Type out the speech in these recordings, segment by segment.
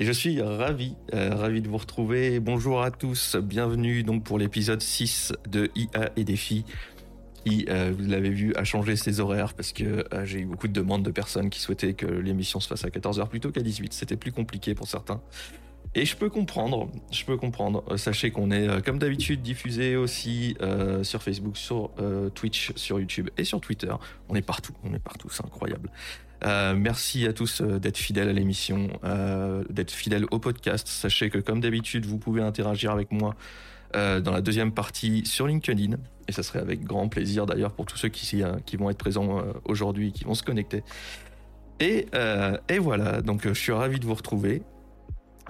Et je suis ravi, euh, ravi de vous retrouver. Bonjour à tous, bienvenue donc pour l'épisode 6 de IA et défis qui, euh, vous l'avez vu, a changé ses horaires parce que euh, j'ai eu beaucoup de demandes de personnes qui souhaitaient que l'émission se fasse à 14h plutôt qu'à 18. C'était plus compliqué pour certains. Et je peux comprendre, je peux comprendre. Euh, sachez qu'on est, comme d'habitude, diffusé aussi sur Facebook, sur Twitch, sur YouTube et sur Twitter. On est partout, on est partout, c'est incroyable. Euh, merci à tous euh, d'être fidèles à l'émission, euh, d'être fidèles au podcast. Sachez que, comme d'habitude, vous pouvez interagir avec moi dans la deuxième partie sur LinkedIn. Et ça serait avec grand plaisir d'ailleurs pour tous ceux qui, vont être présents aujourd'hui, qui vont se connecter. Et, voilà, donc je suis ravi de vous retrouver.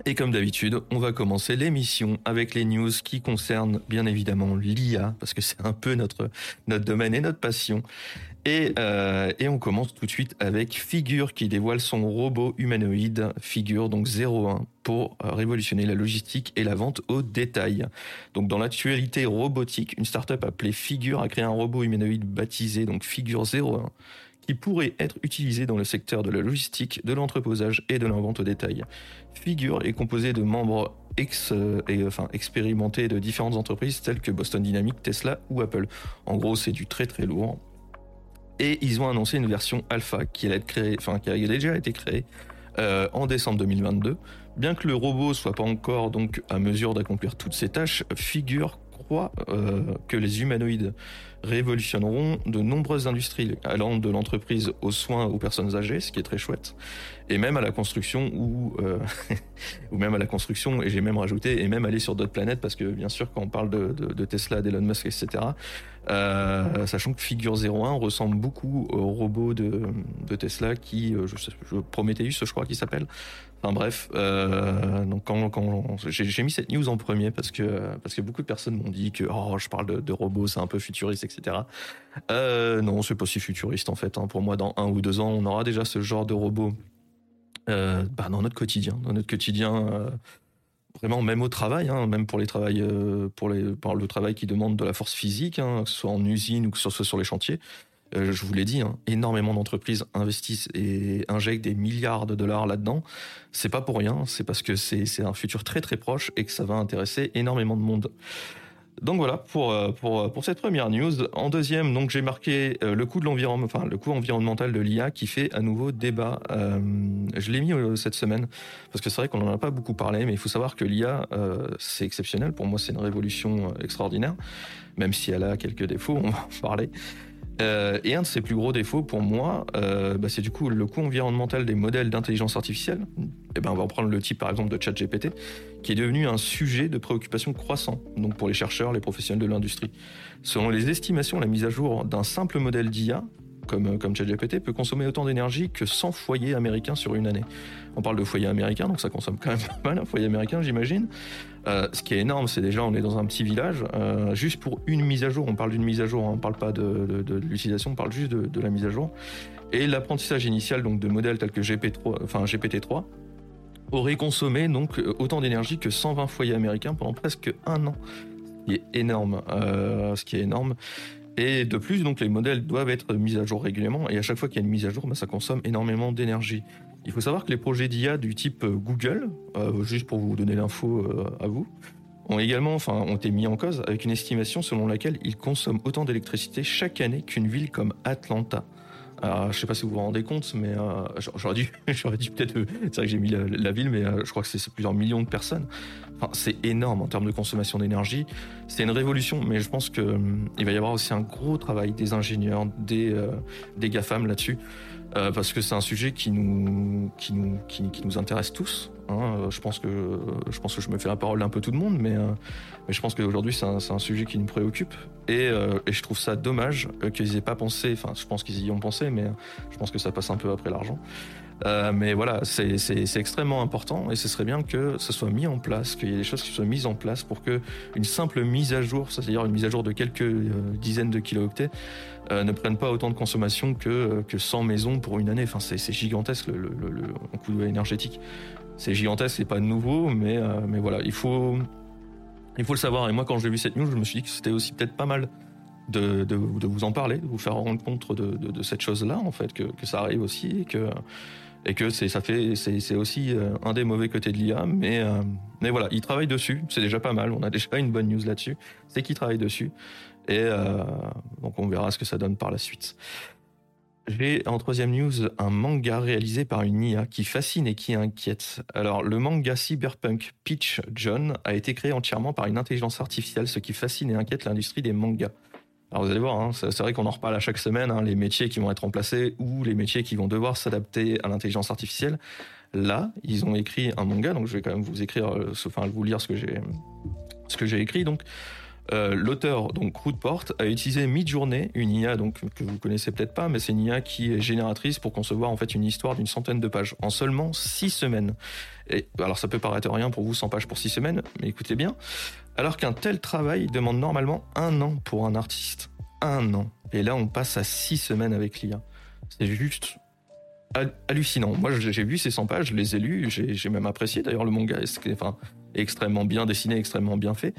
Et comme d'habitude, on va commencer l'émission avec les news qui concernent bien évidemment l'IA, parce que c'est un peu notre domaine et notre passion. Et, euh, et on commence tout de suite avec Figure qui dévoile son robot humanoïde, Figure donc 01, pour révolutionner la logistique et la vente au détail. Donc dans l'actualité robotique, une startup appelée Figure a créé un robot humanoïde baptisé donc Figure 01 qui pourrait être utilisé dans le secteur de la logistique, de l'entreposage et de la vente au détail. Figure est composé de membres ex, euh, et, enfin, expérimentés de différentes entreprises telles que Boston Dynamics, Tesla ou Apple. En gros, c'est du très très lourd. Et ils ont annoncé une version alpha qui, allait être créée, enfin, qui a déjà été créée euh, en décembre 2022. Bien que le robot soit pas encore donc à mesure d'accomplir toutes ses tâches, Figure croit euh, que les humanoïdes révolutionneront de nombreuses industries, allant de l'entreprise aux soins aux personnes âgées, ce qui est très chouette, et même à la construction euh, ou même à la construction. Et j'ai même rajouté et même aller sur d'autres planètes parce que bien sûr quand on parle de, Tesla, d'Elon Musk, etc. Euh, sachant que Figure 01 ressemble beaucoup au robot de, Tesla qui, euh, je, je, Prometheus, je crois qu'il s'appelle. Enfin bref, donc quand, j'ai mis cette news en premier parce que parce que beaucoup de personnes m'ont dit que oh je parle de, de robots, c'est un peu futuriste, etc. Euh, non, c'est pas si futuriste en fait. Hein. Pour moi, dans un ou deux ans, on aura déjà ce genre de robot euh, bah, dans notre quotidien, dans notre quotidien. Euh, vraiment même au travail, hein, même pour les travails, euh, pour les, pour le travail qui demande de la force physique, hein, que ce soit en usine ou que ce soit sur les chantiers. Je vous l'ai dit, hein, énormément d'entreprises investissent et injectent des milliards de dollars là-dedans. C'est pas pour rien, c'est parce que c'est un futur très très proche et que ça va intéresser énormément de monde. Donc voilà pour euh, pour pour cette première news. En deuxième, donc j'ai marqué euh, le coût de l'environnement, enfin le coût environnemental de l'IA qui fait à nouveau débat. Euh, je l'ai mis euh, cette semaine parce que c'est vrai qu'on en a pas beaucoup parlé, mais il faut savoir que l'IA euh, c'est exceptionnel. Pour moi, c'est une révolution extraordinaire, même si elle a quelques défauts. On va en parler. Euh, et un de ses plus gros défauts pour moi, euh, bah, c'est du coup le coût environnemental des modèles d'intelligence artificielle. Et ben, on va prendre le type par exemple de ChatGPT, qui est devenu un sujet de préoccupation croissant, donc pour les chercheurs, les professionnels de l'industrie. Selon les estimations, la mise à jour d'un simple modèle d'IA comme, comme ChatGPT peut consommer autant d'énergie que 100 foyers américains sur une année. On parle de foyers américains, donc ça consomme quand même pas mal, un foyer américain, j'imagine. Euh, ce qui est énorme, c'est déjà, on est dans un petit village, euh, juste pour une mise à jour, on parle d'une mise à jour, hein, on parle pas de, l'utilisation, on parle juste de, la mise à jour. Et l'apprentissage initial donc de modèles tels que GP3, enfin GPT-3 aurait consommé donc autant d'énergie que 120 foyers américains pendant presque un an. Ce qui est énorme, euh, ce qui est énorme. Et de plus, donc, les modèles doivent être mis à jour régulièrement. Et à chaque fois qu'il y a une mise à jour, bah, ça consomme énormément d'énergie. Il faut savoir que les projets d'IA du type Google, euh, juste pour vous donner l'info euh, à vous, ont également, enfin, ont été mis en cause avec une estimation selon laquelle ils consomment autant d'électricité chaque année qu'une ville comme Atlanta. Alors, je sais pas si vous vous rendez compte, mais euh, j'aurais dû, j'aurais dû peut-être. c'est vrai que j'ai mis la, ville, mais euh, je crois que c'est plusieurs millions de personnes. Enfin, c'est énorme en termes de consommation d'énergie. C'est une révolution, mais je pense que hum, il va y avoir aussi un gros travail des ingénieurs, des euh, des gafam là-dessus, euh, parce que c'est un sujet qui nous qui nous qui, nous intéresse tous. Hein. Je pense que je pense que je me fais la parole d'un peu tout le monde, mais, euh, je pense qu'aujourd'hui c'est un, sujet qui nous préoccupe et, euh, je trouve ça dommage qu'ils aient pas pensé. Enfin, je pense qu'ils y ont pensé, mais je pense que ça passe un peu après l'argent. Euh, mais voilà, c'est extrêmement important et ce serait bien que ce soit mis en place, qu'il y ait des choses qui soient mises en place pour que une simple mise à jour, c'est-à-dire une mise à jour de quelques euh, dizaines de kilooctets, euh, ne prenne pas autant de consommation que, que 100 maisons pour une année. Enfin, c'est gigantesque le, coût énergétique. C'est gigantesque, c'est pas nouveau, mais, euh, mais voilà, il faut, il faut le savoir. Et moi, quand j'ai vu cette news, je me suis dit que c'était aussi peut-être pas mal de, de, vous en parler, de vous faire rendre compte de, de, de cette chose-là, en fait, que, que, ça arrive aussi, et que, et que c'est ça fait c'est aussi un des mauvais côtés de l'IA, mais mais voilà, il travaille dessus, c'est déjà pas mal. On a déjà une bonne news là-dessus, c'est qu'il travaille dessus, et donc on verra ce que ça donne par la suite. J'ai en troisième news un manga réalisé par une IA qui fascine et qui inquiète. Alors, le manga cyberpunk Peach John a été créé entièrement par une intelligence artificielle, ce qui fascine et inquiète l'industrie des mangas. Alors vous allez voir, hein, c'est vrai qu'on en reparle à chaque semaine, hein, les métiers qui vont être remplacés ou les métiers qui vont devoir s'adapter à l'intelligence artificielle. Là, ils ont écrit un manga, donc je vais quand même vous écrire, euh, enfin vous lire ce que j'ai, ce que j'ai écrit. Donc euh, l'auteur, donc Rootport, a utilisé Midjourney, une IA donc, que vous connaissez peut-être pas, mais c'est une IA qui est génératrice pour concevoir en fait une histoire d'une centaine de pages en seulement six semaines. Et alors ça peut paraître rien pour vous 100 pages pour six semaines, mais écoutez bien. Alors qu'un tel travail demande normalement un an pour un artiste. Un an. Et là on passe à six semaines avec l'IA. C'est juste hallucinant. Moi, j'ai vu ces 100 pages, je les ai lus, j'ai même apprécié d'ailleurs le manga, est, enfin, extrêmement bien dessiné, extrêmement bien fait.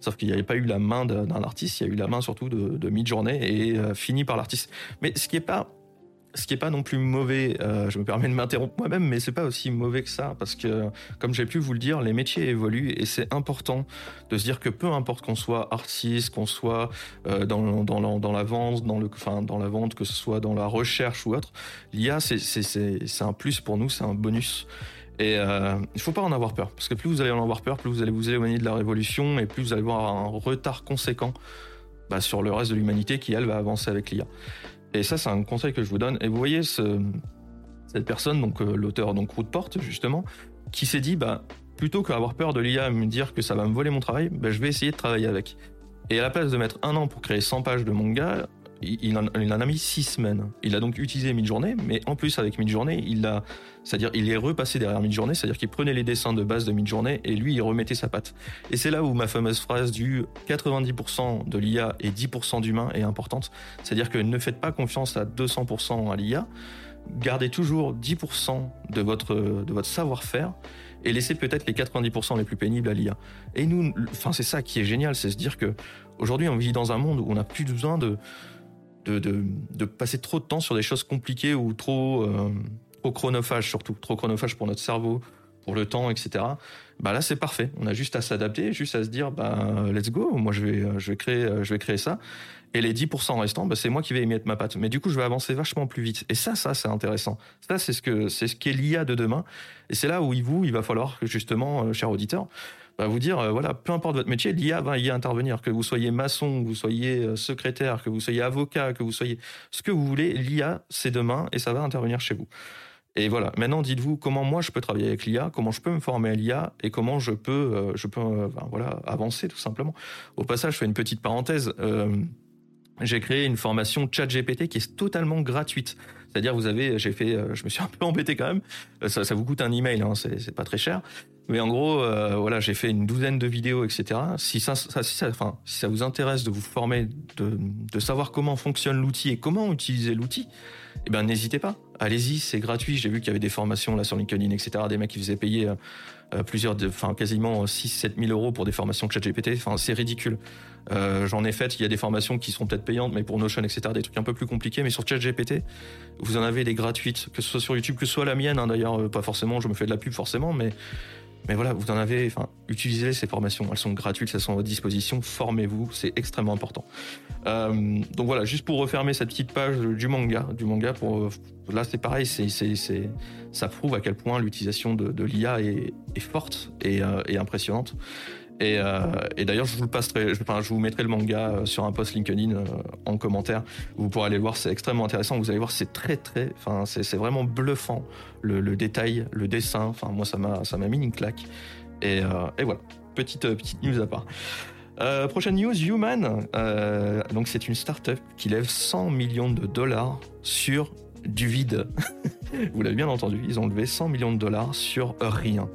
Sauf qu'il n'y avait pas eu la main d'un artiste, il y a eu la main surtout de, de mid-journée et euh, fini par l'artiste. Mais ce qui est pas ce qui est pas non plus mauvais, euh, je me permets de m'interrompre moi-même, mais c'est pas aussi mauvais que ça, parce que, comme j'ai pu vous le dire, les métiers évoluent et c'est important de se dire que peu importe qu'on soit artiste, qu'on soit euh, dans, dans, dans, la, vente, dans le, enfin, dans la vente, que ce soit dans la recherche ou autre, l'IA c'est un plus pour nous, c'est un bonus. Et euh, il faut pas en avoir peur, parce que plus vous allez en avoir peur, plus vous allez vous éloigner de la révolution et plus vous allez avoir un retard conséquent bah, sur le reste de l'humanité qui, elle, va avancer avec l'IA. Et ça, c'est un conseil que je vous donne. Et vous voyez ce, cette personne, donc euh, l'auteur donc porte justement, qui s'est dit, bah, plutôt qu'avoir peur de l'IA et me dire que ça va me voler mon travail, bah, je vais essayer de travailler avec. Et à la place de mettre un an pour créer 100 pages de manga, il en, a mis six semaines. Il a donc utilisé Midjourney, mais en plus avec Midjourney, il a, c'est-à-dire il est repassé derrière Midjourney, c'est-à-dire qu'il prenait les dessins de base de Midjourney et lui il remettait sa patte. Et c'est là où ma fameuse phrase du 90% de l'IA et 10% d'humain est importante. C'est-à-dire que ne faites pas confiance à 200% à l'IA, gardez toujours 10% de votre de votre savoir-faire et laissez peut-être les 90% les plus pénibles à l'IA. Et nous, enfin c'est ça qui est génial, c'est se dire que aujourd'hui on vit dans un monde où on n'a plus besoin de de, de, passer trop de temps sur des choses compliquées ou trop, euh, chronophages surtout, trop chronophages pour notre cerveau, pour le temps, etc. Bah là c'est parfait. On a juste à s'adapter, juste à se dire bah let's go. Moi je vais je vais créer je vais créer ça. Et les 10% restants, bah, c'est moi qui vais y mettre ma patte. Mais du coup, je vais avancer vachement plus vite. Et ça, ça, c'est intéressant. Ça, c'est ce que c'est ce qu'est l'IA de demain. Et c'est là où il vous, il va falloir justement, euh, cher auditeur, bah, vous dire, euh, voilà, peu importe votre métier, l'IA va y intervenir. Que vous soyez maçon, que vous soyez euh, secrétaire, que vous soyez avocat, que vous soyez ce que vous voulez, l'IA, c'est demain et ça va intervenir chez vous. Et voilà. Maintenant, dites-vous comment moi je peux travailler avec l'IA, comment je peux me former à l'IA et comment je peux, euh, je peux, voilà, avancer tout simplement. Au passage, je fais une petite parenthèse. j'ai créé une formation ChatGPT qui est totalement gratuite. C'est-à-dire, vous avez, j'ai fait, je me suis un peu embêté quand même. Ça, ça vous coûte un email, hein, c'est pas très cher. Mais en gros, euh, voilà, j'ai fait une douzaine de vidéos, etc. Si ça, ça, ça, enfin, si ça vous intéresse de vous former, de, de savoir comment fonctionne l'outil et comment utiliser l'outil, eh ben n'hésitez pas. Allez-y, c'est gratuit. J'ai vu qu'il y avait des formations là sur LinkedIn, etc. Des mecs qui faisaient payer euh, euh plusieurs, enfin quasiment 6-7 000 euros pour des formations ChatGPT. Enfin, c'est ridicule. Euh, J'en ai fait. Il y a des formations qui seront peut-être payantes, mais pour Notion, etc. Des trucs un peu plus compliqués. Mais sur ChatGPT, vous en avez des gratuites, que ce soit sur YouTube, que ce soit la mienne. Hein, D'ailleurs, euh, pas forcément. Je me fais de la pub forcément, mais mais voilà, vous en avez, enfin, utilisez ces formations. Elles sont gratuites, elles sont à votre disposition. Formez-vous, c'est extrêmement important. Euh, donc voilà, juste pour refermer cette petite page du manga, du manga pour là c'est pareil, c'est, c'est, ça prouve à quel point l'utilisation de, l'IA est, forte et, euh, et impressionnante. Et, euh, et d'ailleurs, je vous le passerai, je, vous mettrai le manga euh, sur un post LinkedIn euh, en commentaire. Vous pourrez aller le voir, c'est extrêmement intéressant. Vous allez voir, c'est très très, enfin, c'est vraiment bluffant le, détail, le dessin. Enfin, moi, ça m'a ça m'a mis une claque. Et, voilà, petite petite news à part. Prochaine news, Human. Donc c'est une startup qui lève 100 millions de dollars sur du vide. Vous l'avez bien entendu, ils ont levé 100 millions de dollars sur rien.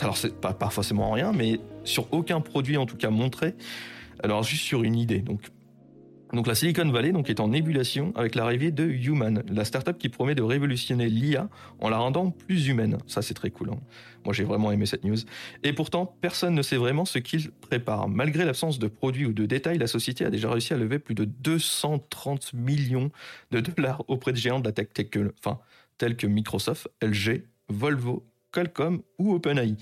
Alors c'est pas, pas forcément rien, mais sur aucun produit en tout cas montré. Alors juste sur une idée. Donc donc la Silicon Valley donc, est en ébullition avec l'arrivée de Human, la startup qui promet de révolutionner l'IA en la rendant plus humaine. Ça c'est très cool. Hein. Moi j'ai vraiment aimé cette news. Et pourtant, personne ne sait vraiment ce qu'il prépare. Malgré l'absence de produits ou de détails, la société a déjà réussi à lever plus de 230 millions de dollars auprès de géants de la tech, tels que Microsoft, LG, Volvo, Qualcomm ou OpenAI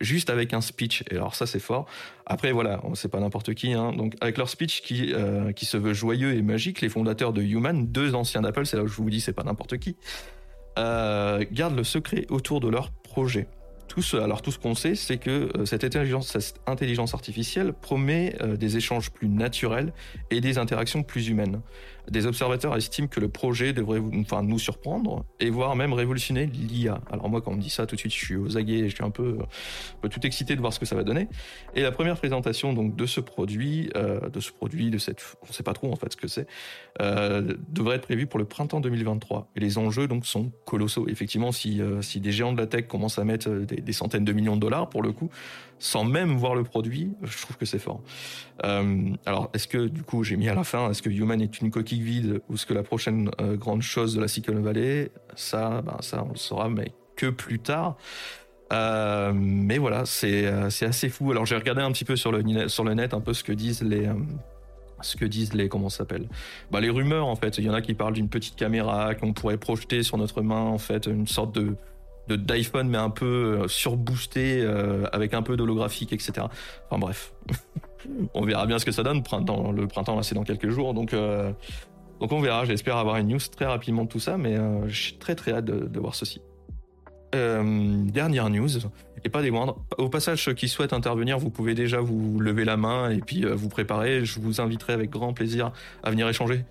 juste avec un speech. Et alors ça, c'est fort. Après, voilà, c'est pas n'importe qui. Hein. Donc avec leur speech qui, euh, qui se veut joyeux et magique, les fondateurs de Human, deux anciens d'Apple, c'est là où je vous dis, c'est pas n'importe qui, euh, gardent le secret autour de leur projet. Tout alors tout ce qu'on sait, c'est que euh, cette, intelligence, cette intelligence artificielle promet des échanges plus naturels et des interactions plus humaines. Des observateurs estiment que le projet devrait nous surprendre et voire même révolutionner l'IA. Alors moi, quand on me dit ça, tout de suite, je suis aux aguets, je suis un peu, tout excité de voir ce que ça va donner. Et la première présentation donc de ce produit, euh, de ce produit, de cette, on sait pas trop en fait ce que c'est, euh, devrait être prévue pour le printemps 2023. Et les enjeux donc sont colossaux. Effectivement, si, euh, si des géants de la tech commencent à mettre des, centaines de millions de dollars pour le coup, sans même voir le produit, je trouve que c'est fort. Euh, alors, est-ce que du coup, j'ai mis à la fin, est-ce que Human est une coquille vide ou est-ce que la prochaine euh, grande chose de la Silicon Valley, ça, ben, ça, on le saura, mais que plus tard. Euh, mais voilà, c'est assez fou. Alors j'ai regardé un petit peu sur le sur le net un peu ce que disent les ce que disent les comment s'appelle? Bah les rumeurs en fait il y en a qui parlent d'une petite caméra qu'on pourrait projeter sur notre main en fait une sorte de de d'iPhone mais un peu euh, surboosté euh, avec un peu d'holographique etc enfin bref. On verra bien ce que ça donne. Printemps le printemps là c'est dans quelques jours donc euh, donc on verra. J'espère avoir une news très rapidement de tout ça mais j'ai très très hâte de, voir ceci. Dernière news et pas des moindres. Au passage ceux qui souhaitent intervenir vous pouvez déjà vous lever la main et puis vous préparer. Je vous inviterai avec grand plaisir à venir échanger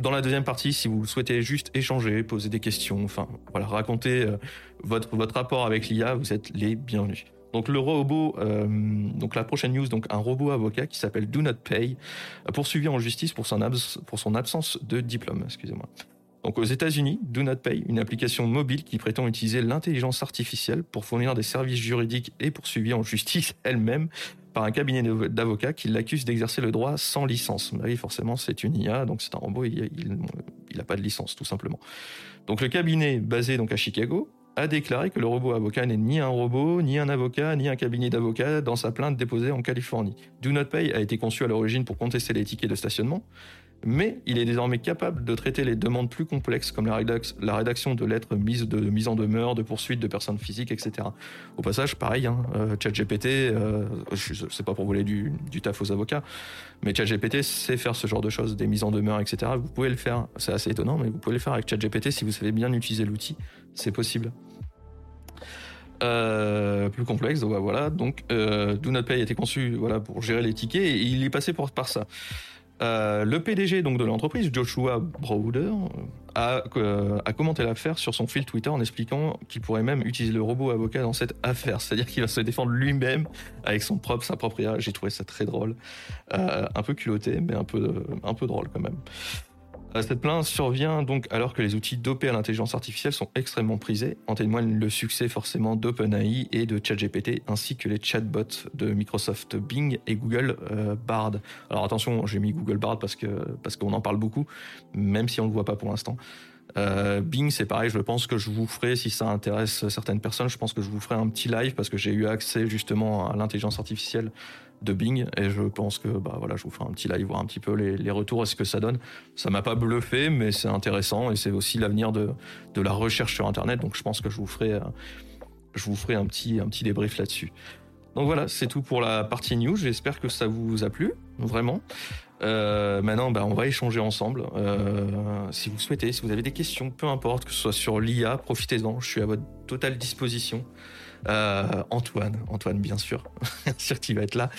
dans la deuxième partie, si vous souhaitez juste échanger, poser des questions, enfin voilà, raconter euh, votre rapport avec l'IA, vous êtes les bienvenus. Donc le robot, euh, donc la prochaine news, donc un robot avocat qui s'appelle Do Not Pay, poursuivi en justice pour son, pour son absence de diplôme. Excusez-moi. Donc aux États-Unis, Do Not Pay, une application mobile qui prétend utiliser l'intelligence artificielle pour fournir des services juridiques et poursuivi en justice elle-même par un cabinet d'avocats qui l'accuse d'exercer le droit sans licence. Bah oui, forcément, c'est une IA, donc c'est un robot, il n'a pas de licence, tout simplement. Donc le cabinet, basé donc à Chicago, a déclaré que le robot avocat n'est ni un robot, ni un avocat, ni un cabinet d'avocats dans sa plainte déposée en Californie. Do Not Pay a été conçu à l'origine pour contester les tickets de stationnement, mais il est désormais capable de traiter les demandes plus complexes comme la, rédaction de lettres mises de mise en demeure, de poursuite de personnes physiques, etc. Au passage, pareil, hein, euh, ChatGPT, euh, c'est pas pour voler du, taf aux avocats, mais ChatGPT sait faire ce genre de choses, des mises en demeure, etc. Vous pouvez le faire, c'est assez étonnant, mais vous pouvez le faire avec ChatGPT si vous savez bien utiliser l'outil, c'est possible. Euh, plus complexe, donc voilà. Donc, euh, Do Not Pay a été conçu voilà pour gérer les tickets et il est passé par ça. Euh, le PDG donc de l'entreprise, Joshua Browder, a, euh, a commenté l'affaire sur son fil Twitter en expliquant qu'il pourrait même utiliser le robot avocat dans cette affaire, c'est-à-dire qu'il va se défendre lui-même avec son propre, sa propre IA. J'ai trouvé ça très drôle, euh, un peu culotté, mais un peu drôle quand même. Euh, cette plainte survient donc alors que les outils dopés à l'intelligence artificielle sont extrêmement prisés. En témoigne le succès forcément d'OpenAI et de ChatGPT, ainsi que les chatbots de Microsoft Bing et Google euh, Bard. Alors attention, j'ai mis Google Bard parce que qu'on en parle beaucoup, même si on le voit pas pour l'instant. Euh, Bing, c'est pareil, je pense que je vous ferai, si ça intéresse certaines personnes, je pense que je vous ferai un petit live parce que j'ai eu accès justement à l'intelligence artificielle de Bing et je pense que bah voilà je vous ferai un petit live voir un petit peu les, les retours et ce que ça donne. Ça m'a pas bluffé mais c'est intéressant et c'est aussi l'avenir de, de la recherche sur internet. Donc je pense que je vous ferai euh, je vous ferai un petit un petit débrief là-dessus. Donc voilà c'est tout pour la partie news. J'espère que ça vous a plu vraiment. Euh, maintenant bah, on va échanger ensemble. Euh, si vous souhaitez si vous avez des questions peu importe que ce soit sur l'IA profitez-en. Je suis à votre totale disposition euh, Antoine, Antoine bien sûr, bien sûr qu'il va être là.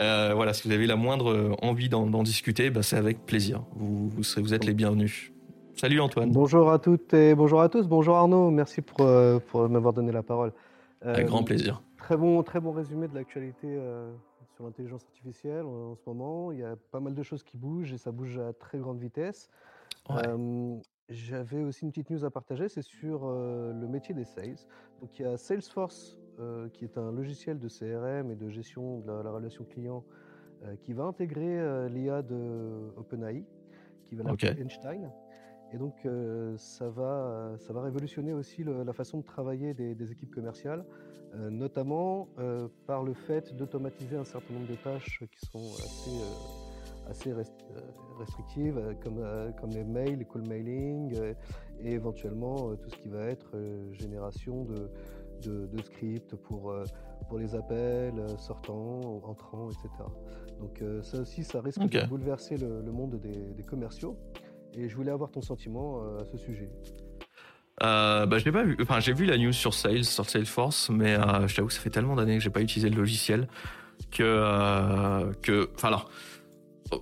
Euh, voilà, si vous avez la moindre envie d'en discuter, bah, c'est avec plaisir. Vous, vous, êtes les bienvenus. Salut Antoine. Bonjour à toutes et bonjour à tous. Bonjour Arnaud, merci pour, euh, pour m'avoir donné la parole. Avec grand plaisir. Très bon, très bon résumé de l'actualité sur l'intelligence artificielle en, ce moment. Il y a pas mal de choses qui bougent et ça bouge à très grande vitesse. J'avais aussi une petite news à partager, c'est sur le métier des sales. Donc il y a Salesforce, qui est un logiciel de CRM et de gestion de la, relation client, qui va intégrer l'IA de OpenAI, qui va l'appeler Einstein. Et donc ça, va, ça va révolutionner aussi la façon de travailler des, des équipes commerciales, notamment par le fait d'automatiser un certain nombre de tâches qui sont assez assez restrictives, comme, comme les mails, les call mailing, et éventuellement tout ce qui va être génération de, de, scripts pour, pour les appels sortants, entrants, etc. Donc ça aussi, ça risque de bouleverser le, monde des, des, commerciaux. Et je voulais avoir ton sentiment à ce sujet. Euh, bah, pas vu. Enfin, j'ai vu la news sur Sales, sur Salesforce, mais euh, je t'avoue que ça fait tellement d'années que j'ai pas utilisé le logiciel que euh, que. Enfin alors,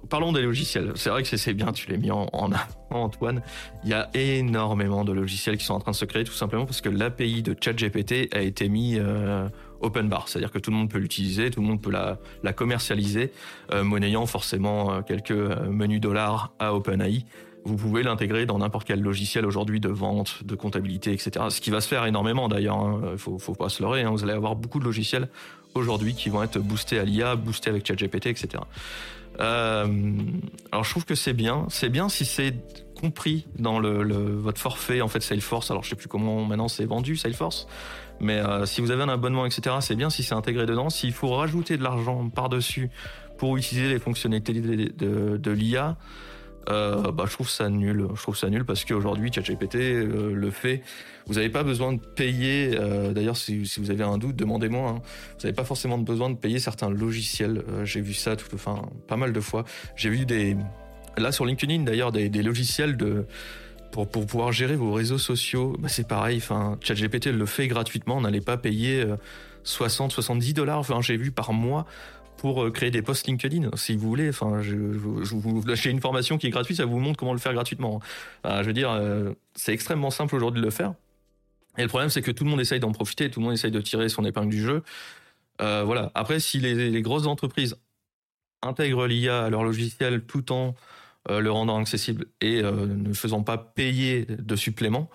parlons des logiciels. C'est vrai que c'est bien, tu l'as mis en, en, Antoine. Il y a énormément de logiciels qui sont en train de se créer, tout simplement parce que l'API de ChatGPT a été mis euh, open bar, c'est-à-dire que tout le monde peut l'utiliser, tout le monde peut la, commercialiser, euh, monnayant forcément euh, quelques menus dollars à OpenAI vous pouvez l'intégrer dans n'importe quel logiciel aujourd'hui de vente, de comptabilité, etc. Ce qui va se faire énormément d'ailleurs. Il hein. faut, faut pas se leurrer. Hein. Vous allez avoir beaucoup de logiciels aujourd'hui qui vont être boostés à l'IA, boostés avec ChatGPT, etc. Euh, alors je trouve que c'est bien. C'est bien si c'est compris dans le, votre forfait en fait Salesforce. Alors je sais plus comment maintenant c'est vendu Salesforce, mais euh, si vous avez un abonnement, etc. C'est bien si c'est intégré dedans. S'il faut rajouter de l'argent par dessus pour utiliser les fonctionnalités de, de l'IA. Euh, bah, je trouve ça nul. Je trouve ça nul parce qu'aujourd'hui, ChatGPT euh, le fait. Vous n'avez pas besoin de payer. Euh, d'ailleurs, si, vous avez un doute, demandez-moi. Hein. Vous n'avez pas forcément besoin de payer certains logiciels. J'ai vu ça, tout, enfin, pas mal de fois. J'ai vu des, là sur LinkedIn d'ailleurs, des, logiciels de pour, pouvoir gérer vos réseaux sociaux. Bah, c'est pareil. ChatGPT le fait gratuitement. N'allait pas payer 60, 70 dollars. Enfin, j'ai vu par mois pour euh, créer des posts LinkedIn, si vous voulez. Enfin, je, je, vous lâchez une formation qui est gratuite, ça vous montre comment le faire gratuitement. je veux dire, euh, c'est extrêmement simple aujourd'hui de le faire. Et le problème, c'est que tout le monde essaye d'en profiter, tout le monde essaye de tirer son épingle du jeu. Euh, voilà. Après, si les, grosses entreprises intègrent l'IA à leur logiciel tout en le rendant accessible et ne faisant pas payer de suppléments,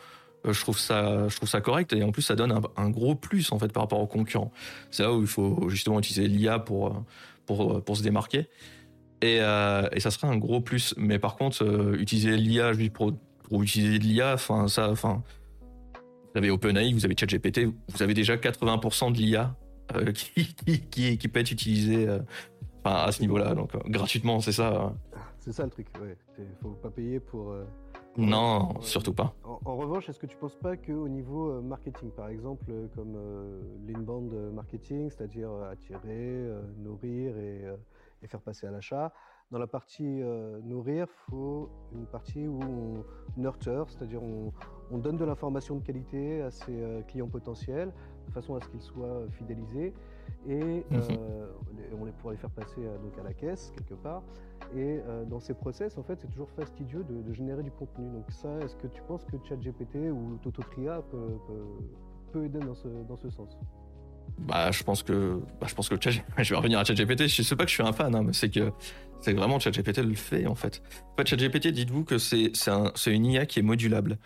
je trouve ça je trouve ça correct. Et en plus ça donne un, gros plus en fait par rapport aux concurrents. C'est là où il faut justement utiliser l'IA pour pour pour se démarquer. Et, euh, et ça serait un gros plus. Mais par contre euh, utiliser l'IA juste pour pour utiliser de l'IA enfin ça enfin vous avez OpenAI vous avez ChatGPT vous avez déjà 80% de l'IA qui, qui, qui, peut être utilisée à ce niveau-là. Donc gratuitement c'est ça c'est ça le truc ouais. Faut pas payer pour non, surtout pas. En, revanche, est-ce que tu penses pas qu'au niveau euh, marketing, par exemple, euh, comme euh, l'inbound marketing, c'est-à-dire attirer, nourrir et, faire passer à l'achat, dans la partie nourrir, il faut une partie où on nurture, c'est-à-dire on, on, donne de l'information de qualité à ses clients potentiels, de façon à ce qu'ils soient fidélisés et mhm. on les pourra les faire passer donc à la caisse quelque part. Et euh, dans ces process, en fait, c'est toujours fastidieux de, générer du contenu. Donc ça, est-ce que tu penses que ChatGPT ou Tototria peut, peut, aider dans ce, dans ce sens? Bah, je pense que, bah, je pense que je vais revenir à ChatGPT. Je sais pas que je suis un fan, hein, mais c'est que c'est vraiment ChatGPT le fait en fait. En ChatGPT, dites-vous que c'est c'est une IA qui est modulable.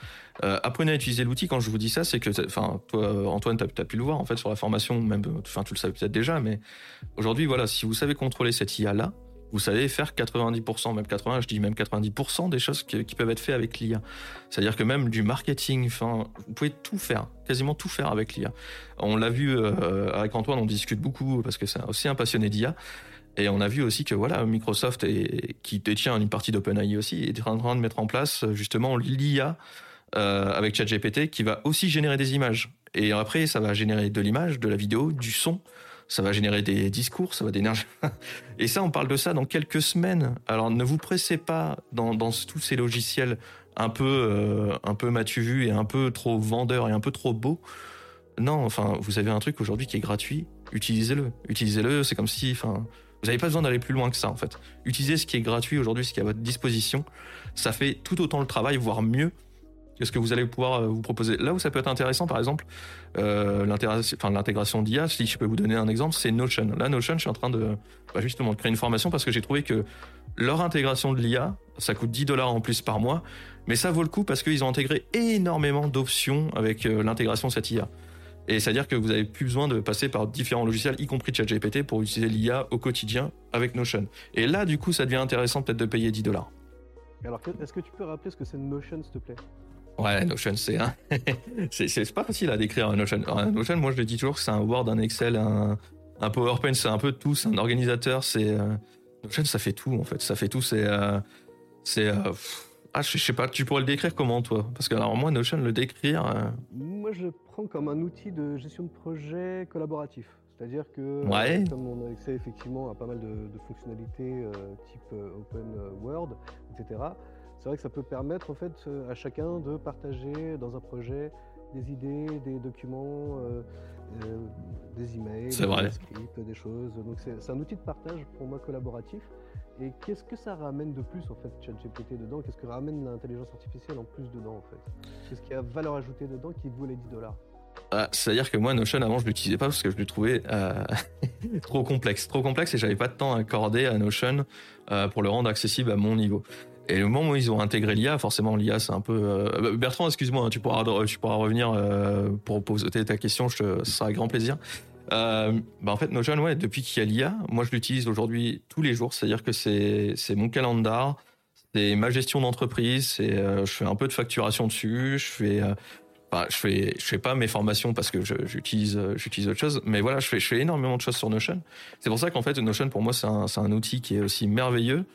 Euh, apprenez à utiliser l'outil. Quand je vous dis ça, c'est que, enfin, toi, Antoine, tu as, pu le voir en fait sur la formation, même, enfin, tu le savais peut-être déjà, mais aujourd'hui, voilà, si vous savez contrôler cette IA là, vous savez faire 90%, même 80, je dis même 90% des choses qui, peuvent être faites avec l'IA. C'est-à-dire que même du marketing, enfin, vous pouvez tout faire, quasiment tout faire avec l'IA. On l'a vu euh, avec Antoine, on discute beaucoup parce que c'est aussi un passionné d'IA. Et on a vu aussi que voilà, Microsoft, qui détient une partie d'OpenAI aussi, est en train de mettre en place justement l'IA euh, avec ChatGPT qui va aussi générer des images. Et après, ça va générer de l'image, de la vidéo, du son ça va générer des discours, ça va d'énergie. Et ça, on parle de ça dans quelques semaines. Alors ne vous pressez pas dans, tous ces logiciels un peu, euh, un peu vu et un peu trop vendeur et un peu trop beau. Non, enfin, vous avez un truc aujourd'hui qui est gratuit, utilisez-le. Utilisez-le, c'est comme si, enfin, vous n'avez pas besoin d'aller plus loin que ça, en fait. Utilisez ce qui est gratuit aujourd'hui, ce qui est à votre disposition. Ça fait tout autant le travail, voire mieux, Qu'est-ce que vous allez pouvoir euh, vous proposer? Là où ça peut être intéressant, par exemple, euh, l'intégration d'IA, si je peux vous donner un exemple, c'est Notion. Là, Notion, je suis en train de bah, justement créer une formation parce que j'ai trouvé que leur intégration de l'IA, ça coûte 10 dollars en plus par mois, mais ça vaut le coup parce qu'ils ont intégré énormément d'options avec euh, l'intégration de cette IA. Et c'est-à-dire que vous n'avez plus besoin de passer par différents logiciels, y compris ChatGPT, pour utiliser l'IA au quotidien avec Notion. Et là, du coup, ça devient intéressant peut-être de payer 10 dollars. Alors, est-ce que tu peux rappeler ce que c'est Notion, s'il te plaît? Ouais, Notion, c'est un... c'est pas facile à décrire un Notion. Un Notion, moi je le dis toujours c'est un Word, un Excel, un, un PowerPoint, c'est un peu tout. C'est un organisateur, c'est euh, Notion, ça fait tout en fait. Ça fait tout. C'est, c'est, ah, je sais pas. Tu pourrais le décrire comment toi? Parce que alors moi, Notion, le décrire. Moi, je le prends comme un outil de gestion de projet collaboratif. C'est-à-dire que, ouais. comme on a accès effectivement à pas mal de, fonctionnalités type open world, etc., c'est vrai que ça peut permettre en fait à chacun de partager dans un projet des idées, des documents, euh, euh, des emails, des scripts, des choses. Donc c'est un outil de partage pour moi collaboratif. Et qu'est-ce que ça ramène de plus en fait ChatGPT dedans? Qu'est-ce que ramène l'intelligence artificielle en plus dedans en fait? Qu'est-ce qu'il y a valeur ajoutée dedans qui vaut les 10 dollars? Ah, C'est-à-dire que moi Notion avant je l'utilisais pas parce que je le trouvais euh, trop complexe, trop complexe et j'avais pas de temps à accorder à Notion pour le rendre accessible à mon niveau. Et le moment où ils ont intégré l'IA, forcément l'IA c'est un peu. Euh, Bertrand, excuse-moi, hein, tu pourras tu pourras revenir euh, pour poser ta question, je te... ce sera avec grand plaisir. Euh, bah en fait, Notion, ouais, depuis qu'il y a l'IA, moi je l'utilise aujourd'hui tous les jours. C'est-à-dire que c'est mon calendar, c'est ma gestion d'entreprise, c'est je fais un peu de facturation dessus, je fais Enfin, je fais, je fais pas mes formations parce que j'utilise, j'utilise autre chose, mais voilà, je fais, je fais énormément de choses sur Notion. C'est pour ça qu'en fait, Notion pour moi, c'est un, un outil qui est aussi merveilleux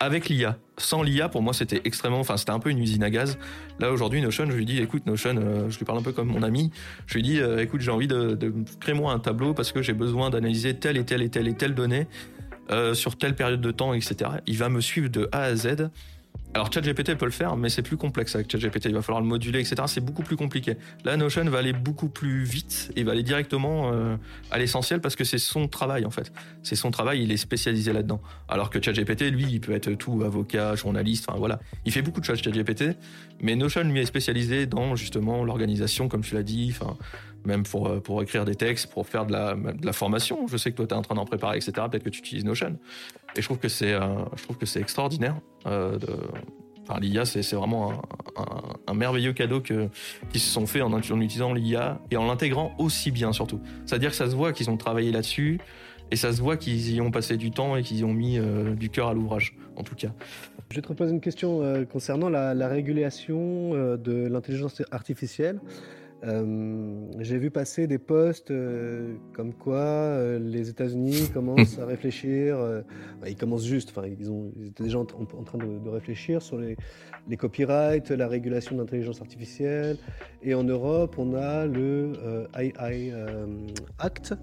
avec l'IA. Sans l'IA, pour moi, c'était extrêmement, enfin, c'était un peu une usine à gaz. Là, aujourd'hui, Notion, je lui dis, écoute, Notion, euh, je lui parle un peu comme mon ami. Je lui dis, euh, écoute, j'ai envie de, de créer moi un tableau parce que j'ai besoin d'analyser telle et telle et telle et telle donnée euh, sur telle période de temps, etc. Il va me suivre de A à Z alors ChatGPT peut le faire, mais c'est plus complexe avec ChatGPT. Il va falloir le moduler, etc. C'est beaucoup plus compliqué. Là, Notion va aller beaucoup plus vite et va aller directement euh, à l'essentiel parce que c'est son travail en fait. C'est son travail, il est spécialisé là-dedans. Alors que ChatGPT, lui, il peut être tout avocat, journaliste, enfin voilà. Il fait beaucoup de choses ChatGPT, mais Notion lui est spécialisé dans justement l'organisation, comme tu l'as dit, enfin même pour, euh, pour écrire des textes, pour faire de la, de la formation. Je sais que toi, tu es en train d'en préparer, etc. Peut-être que tu utilises Notion. Et je trouve que c'est, euh, je trouve que c'est extraordinaire. Euh, l'IA, c'est, c'est vraiment un, un, merveilleux cadeau que, qu'ils se sont fait en utilisant l'IA et en l'intégrant aussi bien, surtout. C'est-à-dire que ça se voit qu'ils ont travaillé là-dessus et ça se voit qu'ils y ont passé du temps et qu'ils y ont mis du cœur à l'ouvrage, en tout cas. Je vais te reposer une question concernant la, la régulation de l'intelligence artificielle. Euh, j'ai vu passer des posts euh, comme quoi euh, les États-Unis commencent à réfléchir. ils commencent juste, enfin, ils, ont, ils étaient déjà en, train de, réfléchir sur les, les copyrights, la régulation de l'intelligence artificielle. Et en Europe, on a le AI Act,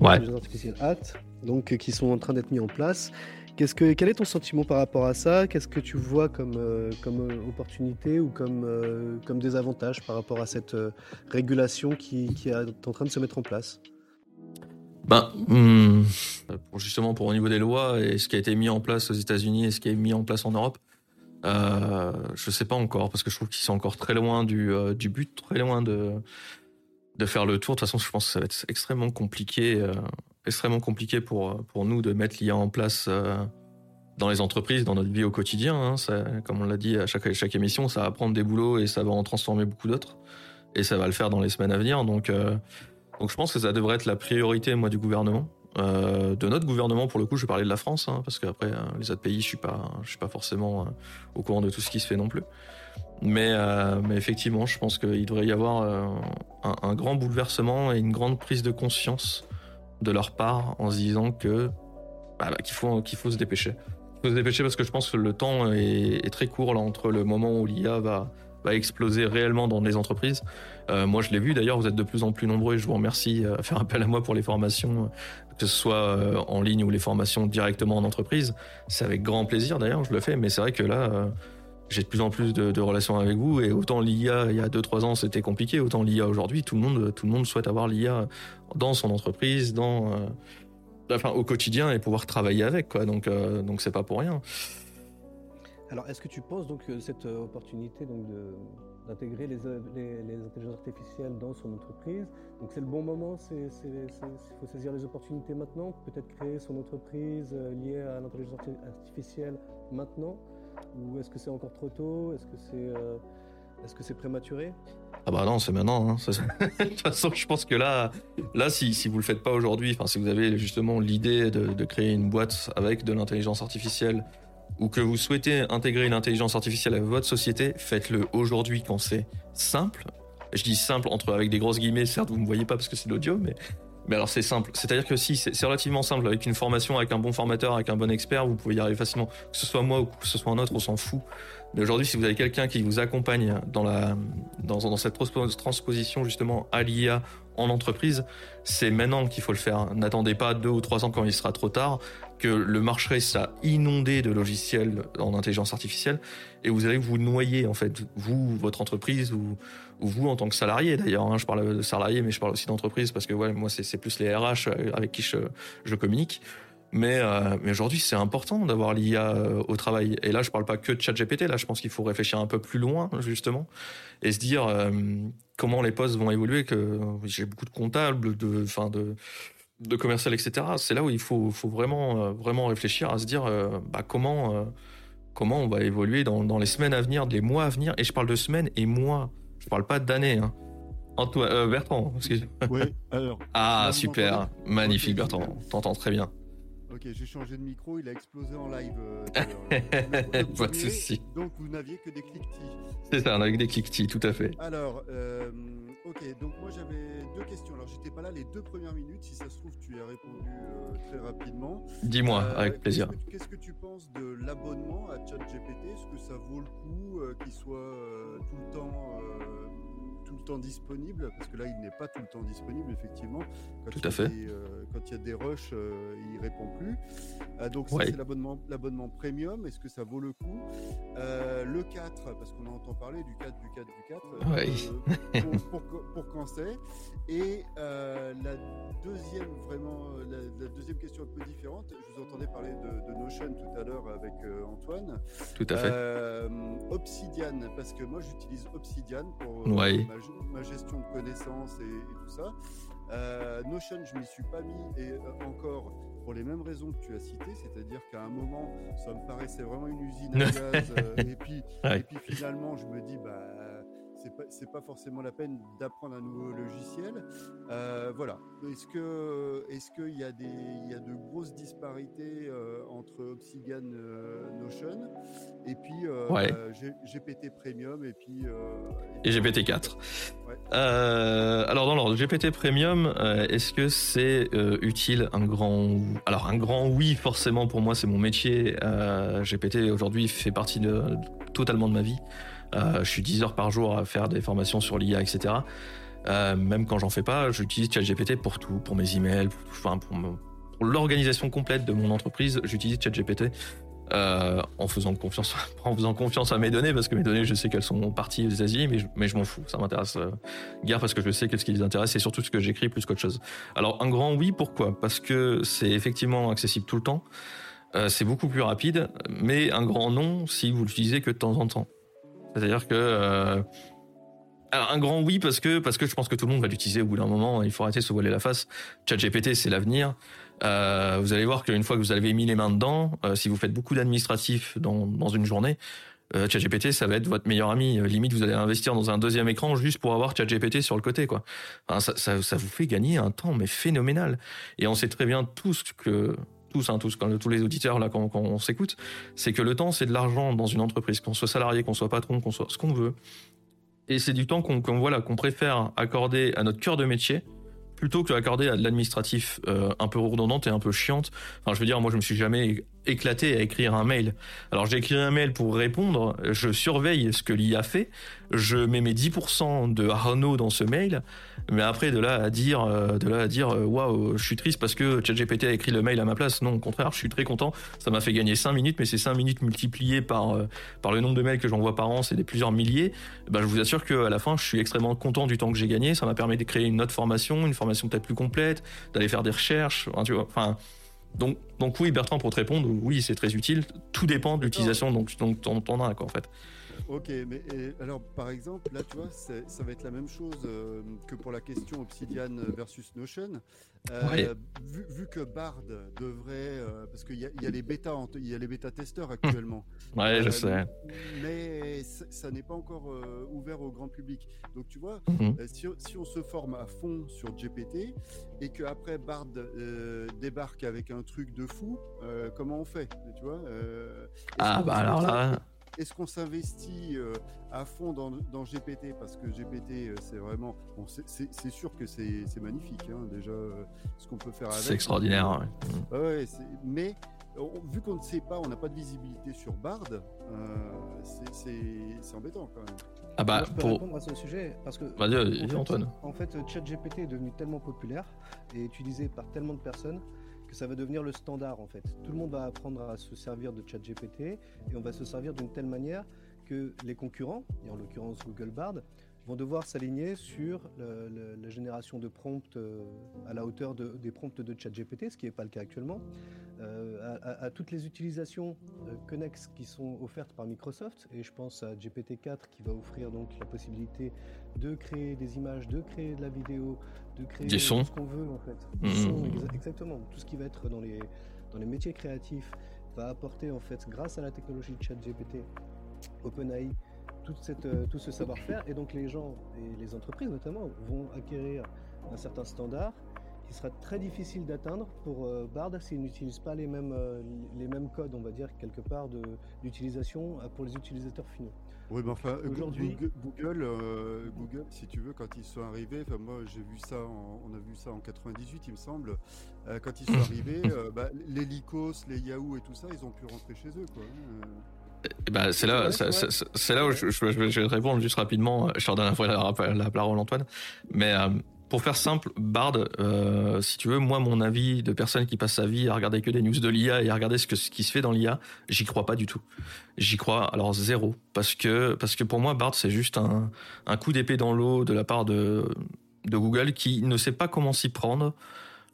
l'intelligence artificielle Act, donc qui sont en train d'être mis en place. Qu'est-ce que, quel est ton sentiment par rapport à ça? Qu'est-ce que tu vois comme, euh, comme euh, opportunité ou comme, euh, comme désavantage par rapport à cette régulation qui, est en train de se mettre en place? Ben, hmm, justement pour au niveau des lois et ce qui a été mis en place aux États-Unis et ce qui est mis en place en Europe, je sais pas encore parce que je trouve qu'ils sont encore très loin du, du but, très loin de, de faire le tour. De toute façon, je pense que ça va être extrêmement compliqué extrêmement compliqué pour, pour nous de mettre l'IA en place euh, dans les entreprises, dans notre vie au quotidien. Hein. Comme on l'a dit à chaque, chaque émission, ça va prendre des boulots et ça va en transformer beaucoup d'autres. Et ça va le faire dans les semaines à venir. Donc, euh, donc je pense que ça devrait être la priorité, moi, du gouvernement. Euh, de notre gouvernement, pour le coup, je vais parler de la France, hein, parce qu'après, les autres pays, je suis suis pas forcément au courant de tout ce qui se fait non plus. Mais, mais effectivement, je pense qu'il devrait y avoir un, grand bouleversement et une grande prise de conscience de leur part en se disant que bah, qu'il faut qu'il faut se dépêcher. Il faut se dépêcher parce que je pense que le temps est, très court là entre le moment où l'IA va va exploser réellement dans les entreprises. Euh, moi, je l'ai vu d'ailleurs, vous êtes de plus en plus nombreux et je vous remercie euh, à faire appel à moi pour les formations, que ce soit euh, en ligne ou les formations directement en entreprise. C'est avec grand plaisir d'ailleurs, je le fais, mais c'est vrai que là, j'ai de plus en plus de, relations avec vous et autant l'IA il y a 2-3 ans c'était compliqué, autant l'IA aujourd'hui tout le monde tout le monde souhaite avoir l'IA dans son entreprise, dans euh, enfin au quotidien et pouvoir travailler avec quoi. Donc euh, donc c'est pas pour rien. Alors est-ce que tu penses donc que cette euh, opportunité donc d'intégrer les, les, intelligences artificielles dans son entreprise. Donc c'est le bon moment, il faut saisir les opportunités maintenant, peut-être créer son entreprise liée à l'intelligence artificielle maintenant ou est-ce que c'est encore trop tôt? Est-ce que c'est euh, est-ce que c'est prématuré? Ah bah non, c'est maintenant. Hein. de toute façon, je pense que là, là, si, si vous le faites pas aujourd'hui, enfin, si vous avez justement l'idée de, de, créer une boîte avec de l'intelligence artificielle ou que vous souhaitez intégrer une intelligence artificielle à votre société, faites-le aujourd'hui quand c'est simple. Je dis simple entre avec des grosses guillemets, certes, vous me voyez pas parce que c'est l'audio, mais Mais alors c'est simple, c'est-à-dire que si c'est relativement simple, avec une formation, avec un bon formateur, avec un bon expert, vous pouvez y arriver facilement. Que ce soit moi ou que ce soit un autre, on s'en fout. Mais aujourd'hui, si vous avez quelqu'un qui vous accompagne dans, la, dans, cette transposition justement à l'IA en entreprise, c'est maintenant qu'il faut le faire. N'attendez pas deux ou trois ans quand il sera trop tard, que le marché sera inondé de logiciels en intelligence artificielle et vous allez vous noyer en fait, vous, votre entreprise ou, vous en tant que salarié d'ailleurs. Hein. je parle de salarié, mais je parle aussi d'entreprise parce que ouais, moi c'est plus les RH avec qui je, je communique. Mais, euh, mais aujourd'hui, c'est important d'avoir l'IA euh, au travail. Et là, je parle pas que de ChatGPT. Là, je pense qu'il faut réfléchir un peu plus loin, justement, et se dire euh, comment les postes vont évoluer. Que j'ai beaucoup de comptables, de, enfin de, de commercial, etc. C'est là où il faut, faut vraiment, vraiment réfléchir à se dire bah, comment, comment on va évoluer dans, dans, les semaines à venir, les mois à venir. Et je parle de semaines et mois. Je parle pas d'années. Hein. Antoine, Bertrand, excusez. Oui, alors. Ah, super, magnifique, Bertrand. T'entends très bien. Ok, j'ai changé de micro, il a explosé en live. Euh, pas de souci. Donc vous n'aviez que des cliquetis. C'est ça, on a que des cliquetis, tout à fait. Alors, euh, ok, donc moi j'avais deux questions. Alors j'étais pas là les deux premières minutes. Si ça se trouve, tu as répondu euh, très rapidement. Dis-moi, avec plaisir. Qu'est-ce que, tu penses de l'abonnement à ChatGPT? Est-ce que ça vaut le coup qu'il soit tout le temps tout le temps disponible, parce que là, il n'est pas tout le temps disponible, effectivement. Quand tout à fait. Euh, quand il y a des rushs, euh, il répond plus. Euh, donc, ça, c'est l'abonnement, l'abonnement premium. Est-ce que ça vaut le coup? Le 4, parce qu'on entend parler du 4, du 4, du 4. pour, pour, quand c'est Et la deuxième, vraiment, la, deuxième question un peu différente, je vous entendais parler de, de Notion tout à l'heure avec Antoine. Tout à fait. Obsidian, parce que moi, j'utilise Obsidian pour ouais ma, gestion de connaissances et, tout ça. Euh, Notion, je m'y suis pas mis et euh, encore pour les mêmes raisons que tu as citées, c'est-à-dire qu'à un moment, ça me paraissait vraiment une usine à gaz, euh, et, puis, et puis finalement, je me dis, bah c'est pas, pas forcément la peine d'apprendre un nouveau logiciel. Euh, voilà. Est-ce que est-ce qu'il y a des il y a de grosses disparités euh, entre Obsidian euh, Notion et puis GPT Premium et puis et, GPT 4. alors dans l'ordre GPT Premium, est-ce que c'est utile un grand alors un grand oui forcément pour moi c'est mon métier. GPT aujourd'hui fait partie de totalement de ma vie. Euh, je suis 10 heures par jour à faire des formations sur l'IA, etc. Euh, même quand j'en fais pas, j'utilise ChatGPT pour tout, pour mes emails, pour, l'organisation complète de mon entreprise, j'utilise ChatGPT. Euh, en faisant confiance en faisant confiance à mes données parce que mes données je sais qu'elles sont parties aux États-Unis mais je, m'en fous ça m'intéresse euh, guère parce que je sais que ce qui les intéresse c'est surtout ce que j'écris plus qu'autre chose alors un grand oui pourquoi? Parce que c'est effectivement accessible tout le temps c'est beaucoup plus rapide mais un grand non si vous l'utilisez que de temps en temps c'est-à-dire que euh, un grand oui parce que je pense que tout le monde va l'utiliser au bout d'un moment. Il faut arrêter de se voiler la face. ChatGPT c'est l'avenir. Euh, vous allez voir qu'une fois que vous avez mis les mains dedans, euh, si vous faites beaucoup d'administratifs dans, dans une journée, euh, ChatGPT ça va être votre meilleur ami. Limite vous allez investir dans un deuxième écran juste pour avoir ChatGPT sur le côté ça, ça vous fait gagner un temps mais phénoménal. Et on sait très bien tous que tous, hein, tous, tous les auditeurs là quand, on s'écoute, c'est que le temps c'est de l'argent dans une entreprise, qu'on soit salarié, qu'on soit patron, qu'on soit ce qu'on veut. Et c'est du temps qu'on voilà qu'on préfère accorder à notre cœur de métier plutôt que accorder à de l'administratif euh, un peu redondante et un peu chiante. Enfin, je veux dire, moi, je me suis jamais éclaté à écrire un mail. Alors, j'ai écrit un mail pour répondre, je surveille ce que l'IA fait, je mets mes 10% de Arnaud dans ce mail, mais après, de là à dire, euh, de là à dire, euh, waouh, je suis triste parce que ChatGPT a écrit le mail à ma place. Non, au contraire, je suis très content. Ça m'a fait gagner 5 minutes, mais ces 5 minutes multipliées par, par le nombre de mails que j'envoie par an, c'est des plusieurs milliers. Ben, je vous assure qu'à la fin, je suis extrêmement content du temps que j'ai gagné. Ça m'a permis de créer une autre formation, une formation peut-être plus complète, d'aller faire des recherches. Tu vois, enfin, donc, donc oui, Bertrand, pour te répondre, oui, c'est très utile. Tout dépend de l'utilisation donc, donc t'en as quoi, en fait. Ok, mais alors par exemple, là tu vois, ça va être la même chose euh, que pour la question Obsidian versus Notion. Euh, vu, que Bard devrait, euh, parce qu'il y, y, a les bêta, il y a les bêta testeurs actuellement. ouais, je sais. Mais ça n'est pas encore ouvert au grand public. Donc tu vois, si, si, on se forme à fond sur GPT et que après Bard débarque avec un truc de fou, comment on fait Tu vois Ah bah alors là. Est-ce qu'on s'investit à fond dans, GPT parce que GPT, c'est vraiment, bon, c'est sûr que c'est magnifique, hein, déjà ce qu'on peut faire avec. C'est extraordinaire. Ouais. ouais mais vu qu'on ne sait pas, on n'a pas de visibilité sur Bard, c'est embêtant quand même. Ah bah, je peux pour... répondre à ce sujet parce que en, fait, Antoine. en fait, ChatGPT est devenu tellement populaire et utilisé par tellement de personnes ça va devenir le standard en fait. Tout le monde va apprendre à se servir de ChatGPT et on va se servir d'une telle manière que les concurrents, et en l'occurrence Google Bard, vont devoir s'aligner sur la génération de prompts euh, à la hauteur des prompts de ChatGPT, ce qui n'est pas le cas actuellement, euh, à, toutes les utilisations euh, connexes qui sont offertes par Microsoft, et je pense à GPT-4 qui va offrir donc la possibilité de créer des images, de créer de la vidéo, de créer des sons. ce qu'on veut en fait. Mmh. exactement. Tout ce qui va être dans les, dans les métiers créatifs va apporter en fait, grâce à la technologie de ChatGPT, OpenAI, euh, tout ce savoir-faire. Et donc les gens et les entreprises notamment vont acquérir un certain standard qui sera très difficile d'atteindre pour euh, Bard s'ils n'utilisent pas les mêmes, euh, les mêmes codes, on va dire, quelque part d'utilisation pour les utilisateurs finaux. Oui, mais enfin, aujourd'hui, Google, Google, si tu veux, quand ils sont arrivés, enfin moi j'ai vu ça, on a vu ça en 98, il me semble, quand ils sont arrivés, bah, les Lycos, les Yahoo et tout ça, ils ont pu rentrer chez eux, quoi. Hein, bah, c'est là, c'est là où je, je, vais répondre juste rapidement. Je te redonne la, la parole, Antoine. Mais euh, pour faire simple, Bard, euh, si tu veux, moi, mon avis de personne qui passe sa vie à regarder que des news de l'IA et à regarder ce, que, ce qui se fait dans l'IA, j'y crois pas du tout. J'y crois alors zéro. Parce que, parce que pour moi, Bard, c'est juste un, un coup d'épée dans l'eau de la part de, de Google qui ne sait pas comment s'y prendre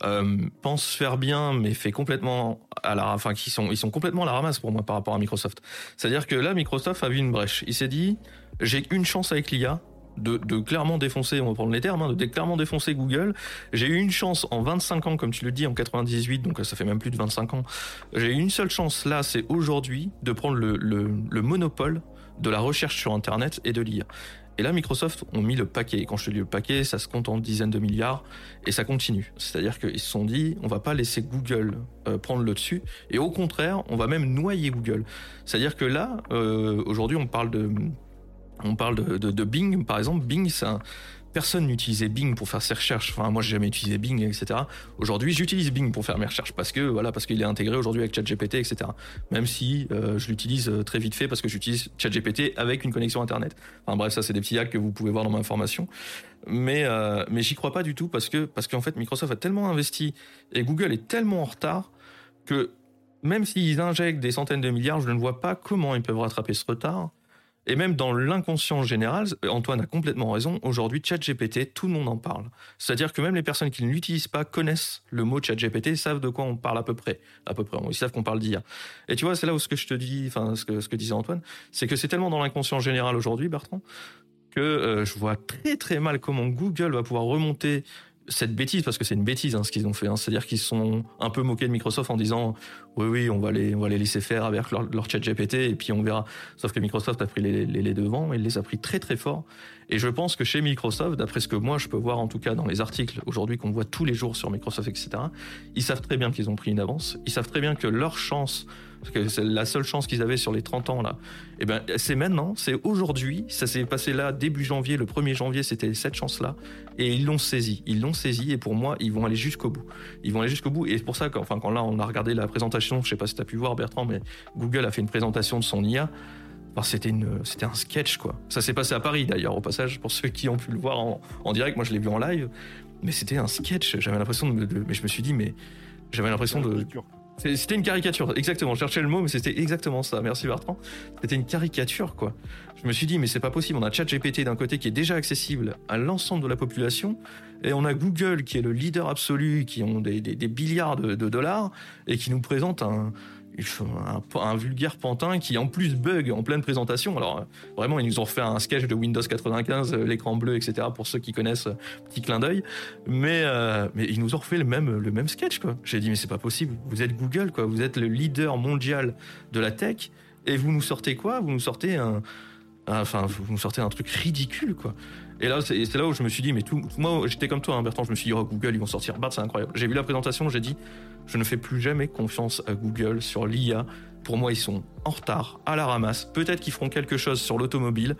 euh, pense faire bien, mais fait complètement à la, enfin, qui sont, ils sont complètement à la ramasse pour moi par rapport à Microsoft. C'est-à-dire que là, Microsoft a vu une brèche. Il s'est dit, j'ai une chance avec l'IA. De, clairement défoncer, on va prendre les termes, hein, de clairement défoncer Google. J'ai eu une chance en 25 ans, comme tu le dis, en 98, donc ça fait même plus de 25 ans. J'ai eu une seule chance là, c'est aujourd'hui de prendre le, le, le monopole de la recherche sur Internet et de l'IA. Et là, Microsoft ont mis le paquet. quand je te dis le paquet, ça se compte en dizaines de milliards et ça continue. C'est-à-dire qu'ils se sont dit, on va pas laisser Google euh, prendre le dessus et au contraire, on va même noyer Google. C'est-à-dire que là, euh, aujourd'hui, on parle de, de, Bing, par exemple. Bing, c'est un, personne n'utilisait Bing pour faire ses recherches. Enfin, moi, j'ai jamais utilisé Bing, etc. Aujourd'hui, j'utilise Bing pour faire mes recherches parce que voilà, parce qu'il est intégré aujourd'hui avec ChatGPT, etc. Même si euh, je l'utilise euh, très vite fait parce que j'utilise ChatGPT avec une connexion Internet. Enfin bref, ça c'est des petits hacks que vous pouvez voir dans ma formation. Mais euh, mais j'y crois pas du tout parce que parce qu'en fait Microsoft a tellement investi et Google est tellement en retard que même s'ils injectent des centaines de milliards, je ne vois pas comment ils peuvent rattraper ce retard et même dans l'inconscient général, Antoine a complètement raison, aujourd'hui ChatGPT, tout le monde en parle. C'est-à-dire que même les personnes qui ne l'utilisent pas connaissent le mot ChatGPT, savent de quoi on parle à peu près. À peu près, ils savent qu'on parle d'IA. Et tu vois, c'est là où ce que je te dis, enfin ce que, ce que disait Antoine, c'est que c'est tellement dans l'inconscient général aujourd'hui, Bertrand, que euh, je vois très très mal comment Google va pouvoir remonter cette bêtise, parce que c'est une bêtise hein, ce qu'ils ont fait, hein. c'est-à-dire qu'ils sont un peu moqués de Microsoft en disant oui oui on va les on va les laisser faire avec leur, leur chat GPT et puis on verra. Sauf que Microsoft a pris les, les, les devants, il les a pris très très fort. Et je pense que chez Microsoft, d'après ce que moi je peux voir en tout cas dans les articles aujourd'hui qu'on voit tous les jours sur Microsoft etc, ils savent très bien qu'ils ont pris une avance, ils savent très bien que leur chance parce que c'est la seule chance qu'ils avaient sur les 30 ans là. Et eh ben c'est maintenant, c'est aujourd'hui, ça s'est passé là début janvier, le 1er janvier, c'était cette chance-là et ils l'ont saisi, ils l'ont saisi et pour moi, ils vont aller jusqu'au bout. Ils vont aller jusqu'au bout et c'est pour ça qu'enfin quand là on a regardé la présentation, je sais pas si tu as pu voir Bertrand mais Google a fait une présentation de son IA. c'était un sketch quoi. Ça s'est passé à Paris d'ailleurs au passage pour ceux qui ont pu le voir en, en direct. Moi je l'ai vu en live, mais c'était un sketch. J'avais l'impression de, de, mais je me suis dit mais j'avais l'impression de c'était une caricature, exactement. Je cherchais le mot, mais c'était exactement ça. Merci Bertrand. C'était une caricature, quoi. Je me suis dit, mais c'est pas possible. On a ChatGPT d'un côté qui est déjà accessible à l'ensemble de la population, et on a Google qui est le leader absolu, qui ont des, des, de, de, dollars, et qui nous présente un, un, un, vulgaire pantin qui en plus bug en pleine présentation. Alors euh, vraiment, ils nous ont fait un sketch de Windows 95, euh, l'écran bleu, etc. Pour ceux qui connaissent, euh, petit clin d'œil. Mais mais ils nous ont refait le même le même sketch quoi. J'ai dit mais c'est pas possible. Vous êtes Google quoi. Vous êtes le leader mondial de la tech et vous nous sortez quoi? Vous nous sortez un enfin vous nous sortez un truc ridicule quoi. Et là, c'est là où je me suis dit, mais tout, moi, j'étais comme toi, hein, Bertrand, je me suis dit, oh, Google, ils vont sortir Bard, c'est incroyable. J'ai vu la présentation, j'ai dit, je ne fais plus jamais confiance à Google sur l'IA Pour moi, ils sont en retard, à la ramasse. Peut-être qu'ils feront quelque chose sur l'automobile,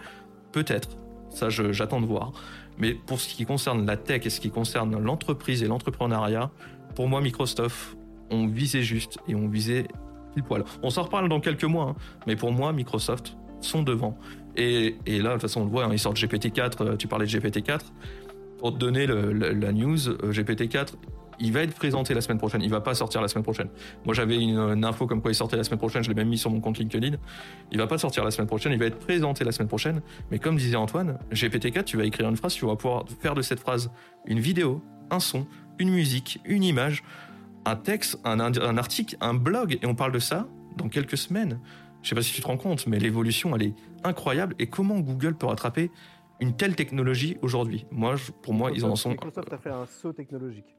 peut-être. Ça, j'attends de voir. Mais pour ce qui concerne la tech et ce qui concerne l'entreprise et l'entrepreneuriat, pour moi, Microsoft, on visait juste et on visait pile poil. On s'en reparle dans quelques mois, hein. mais pour moi, Microsoft sont devant. Et, là, de toute façon, on le voit, hein, ils sortent GPT-4, euh, tu parlais de GPT-4. Pour te donner la news, euh, GPT-4, il va être présenté la semaine prochaine. Il va pas sortir la semaine prochaine. Moi, j'avais une, info comme quoi il sortait la semaine prochaine. Je l'ai même mis sur mon compte LinkedIn. Il va pas sortir la semaine prochaine. Il va être présenté la semaine prochaine. Mais comme disait Antoine, GPT-4, tu vas écrire une phrase. Tu vas pouvoir faire de cette phrase une vidéo, un son, une musique, une image, un texte, un, un article, un blog. Et on parle de ça dans quelques semaines. Je sais pas si tu te rends compte, mais l'évolution, elle est incroyable. Et comment Google peut rattraper une telle technologie aujourd'hui. Moi, pour moi, ils en sont. Microsoft a fait un saut technologique.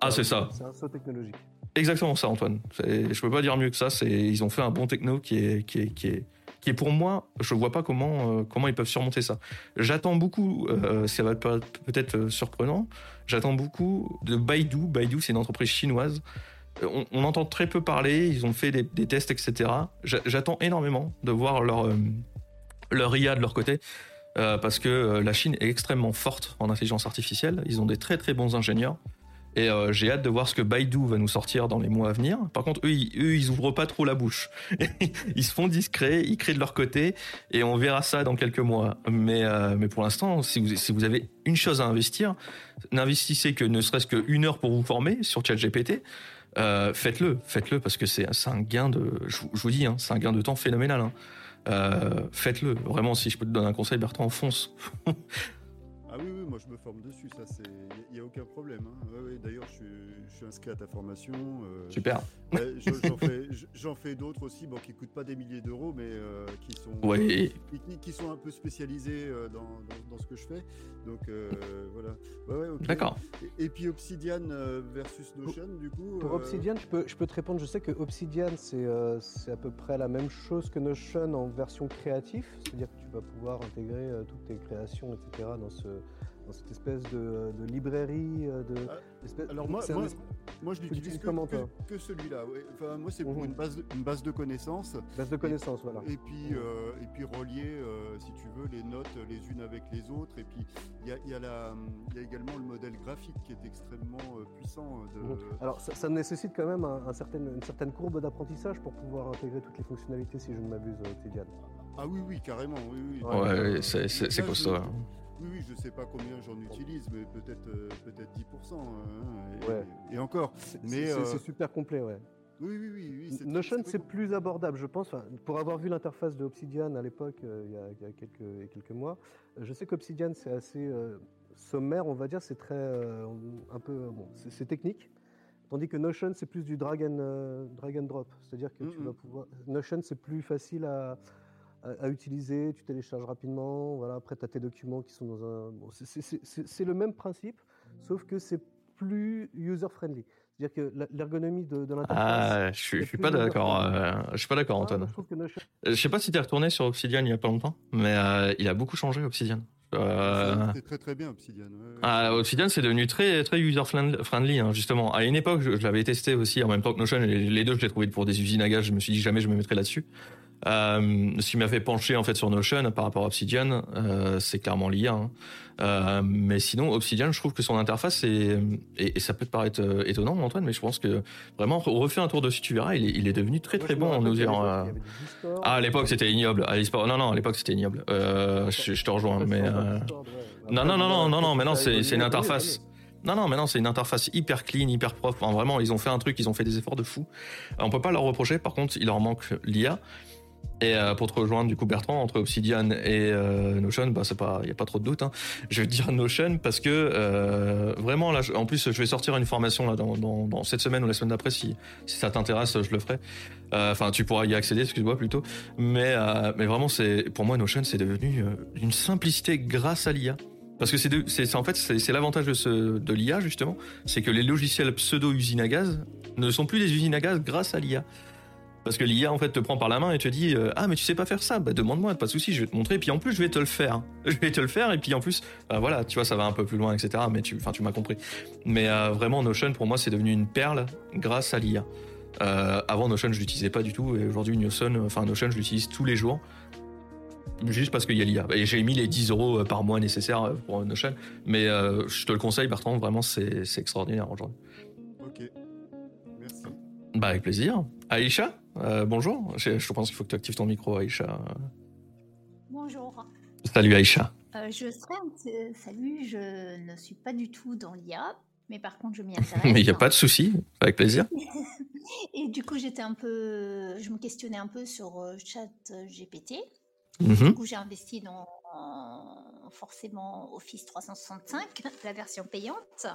Ah, c'est ça. C'est un saut technologique. Exactement ça, Antoine. Je peux pas dire mieux que ça. C'est ils ont fait un bon techno qui est qui est qui est qui est pour moi, je vois pas comment euh, comment ils peuvent surmonter ça. J'attends beaucoup. Euh, ça va peut-être euh, surprenant. J'attends beaucoup de Baidu. Baidu, c'est une entreprise chinoise. On, on, entend très peu parler. Ils ont fait des, des tests, etc. J'attends énormément de voir leur leur IA de leur côté. Euh, parce que euh, la Chine est extrêmement forte en intelligence artificielle. Ils ont des très très bons ingénieurs. Et euh, j'ai hâte de voir ce que Baidu va nous sortir dans les mois à venir. Par contre, eux, ils, eux, ouvrent pas trop la bouche. ils se font discrets, ils créent de leur côté, et on verra ça dans quelques mois. Mais, mais pour l'instant, si vous, si vous avez une chose à investir, n'investissez que ne serait-ce qu'une heure pour vous former sur ChatGPT. Faites-le, faites-le parce que c'est un gain de, je, vous dis, hein, c'est un gain de temps phénoménal. Hein. Euh, faites-le. Vraiment, si je peux te donner un conseil, Bertrand, fonce. Ah oui, oui, moi je me forme dessus, ça, il n'y a aucun problème. Hein. D'ailleurs, je suis, inscrit à ta formation. Euh, Super. J'en fais, d'autres aussi, bon, qui ne coûtent pas des milliers d'euros, mais euh, qui, sont, qui, sont un peu spécialisés dans, dans, ce que je fais. Donc voilà. D'accord. Et, puis Obsidian versus Notion, du coup. Pour Obsidian, je peux, je peux te répondre. Je sais que Obsidian, c'est c'est à peu près la même chose que Notion en version créative. C'est-à-dire que tu vas pouvoir intégrer toutes tes créations, etc. dans ce cette espèce de, librairie euh, de. Ah, alors moi, moi, je n'utilise que, que, celui-là. Enfin, moi, c'est pour mhm. une, base de, une base de connaissances. Base de connaissances, voilà. Et puis, euh, et puis relier, euh, si tu veux, les notes les unes avec les autres. Et puis, il y a, y, a y a, également le modèle graphique qui est extrêmement puissant. De... Mhm. Alors, ça, nécessite quand même un, certain, une certaine courbe d'apprentissage pour pouvoir intégrer toutes les fonctionnalités, si je ne m'abuse, Tidiane. Ah oui, oui, carrément. Oui, oui. Ouais, c'est costaud. Hein. Oui, oui, je sais pas combien j'en utilise, mais peut-être euh, peut-être 10%. Hein, et, encore. Mais euh, c'est super complet, ouais. Oui, oui, oui. Notion, c'est plus abordable, je pense. pour avoir vu l'interface de Obsidian à l'époque, euh, il, y a quelques, quelques mois, je sais qu'Obsidian, c'est assez sommaire, on va dire. C'est très. un peu. Bon, c'est technique. Tandis que Notion, c'est plus du drag and, drag and drop. C'est-à-dire que tu vas pouvoir. Notion, c'est plus facile à, à, utiliser, tu télécharges rapidement, voilà, après tu as tes documents qui sont dans un... c'est le même principe, sauf que c'est plus user-friendly. C'est-à-dire que l'ergonomie de, de l'interface... Ah, je suis, suis pas d'accord, euh, je suis pas d'accord ah, Antoine. je, sais pas si tu es retourné sur Obsidian il y a pas longtemps, mais euh, il a beaucoup changé Obsidian. Euh... C'est très très bien Obsidian. Ah, Obsidian c'est devenu très très user friendly hein, justement. À une époque je, l'avais testé aussi en même temps que Notion. Les, les deux je l'ai trouvé pour des usines à gaz. Je me suis dit jamais je me mettrais là-dessus. Euh, ce qui m'a fait pencher en fait sur Notion par rapport à Obsidian, euh, c'est clairement l'IA. Hein. Euh, mais sinon, Obsidian, je trouve que son interface est, et, ça peut te paraître euh, étonnant, Antoine, mais je pense que vraiment, refait un tour dessus, tu verras, il est, il est devenu très très bon en nous dire. Ah, à l'époque, c'était ignoble. À non, non, à l'époque, c'était ignoble. Je, je, te rejoins, mais non, non, non, non, non, non, mais non, c'est une interface. Non, non, mais non, c'est une interface hyper clean, hyper propre. vraiment, ils ont fait un truc, ils ont fait des efforts de fou. On peut pas leur reprocher. Par contre, il leur manque l'IA. Et euh, pour te rejoindre du coup Bertrand entre Obsidian et euh, Notion, bah c'est pas, y a pas trop de doute. Hein. Je vais dire Notion parce que euh, vraiment là, en plus je vais sortir une formation là dans, cette semaine ou la semaine d'après si, ça t'intéresse, je le ferai. Euh, enfin, tu pourras y accéder, excuse-moi plutôt. Mais mais vraiment c'est pour moi Notion c'est devenu une simplicité grâce à l'IA. Parce que c'est, c'est, en fait c'est, l'avantage de, ce, de l'IA justement, c'est que les logiciels pseudo usines à gaz ne sont plus des usines à gaz grâce à l'IA. Parce que l'IA en fait te prend par la main et te dit euh, ah mais tu sais pas faire ça bah demande-moi pas de souci je vais te montrer et puis en plus je vais te le faire je vais te le faire et puis en plus bah, voilà tu vois ça va un peu plus loin etc mais tu enfin tu m'as compris mais euh, vraiment Notion pour moi c'est devenu une perle grâce à l'IA avant Notion, je l'utilisais pas du tout, et aujourd'hui Notion, enfin Notion, je l'utilise tous les jours juste parce qu'il y a l'IA. Et j'ai mis les 10 euros par mois nécessaires pour Notion. Mais je te le conseille, Bertrand, vraiment, c'est extraordinaire aujourd'hui. Ok. Merci. Bah, avec plaisir. Aïcha, bonjour. Je, pense qu'il faut que tu actives ton micro, Aïcha. Bonjour. Salut Aïcha. Euh, je Salut, je ne suis pas du tout dans l'IA, mais par contre, je m'y intéresse. mais il n'y a pas de souci, avec plaisir. Et du coup, j'étais un peu, je me questionnais un peu sur euh, Chat GPT. Mhm. Du coup, j'ai investi dans forcément Office 365, la version payante.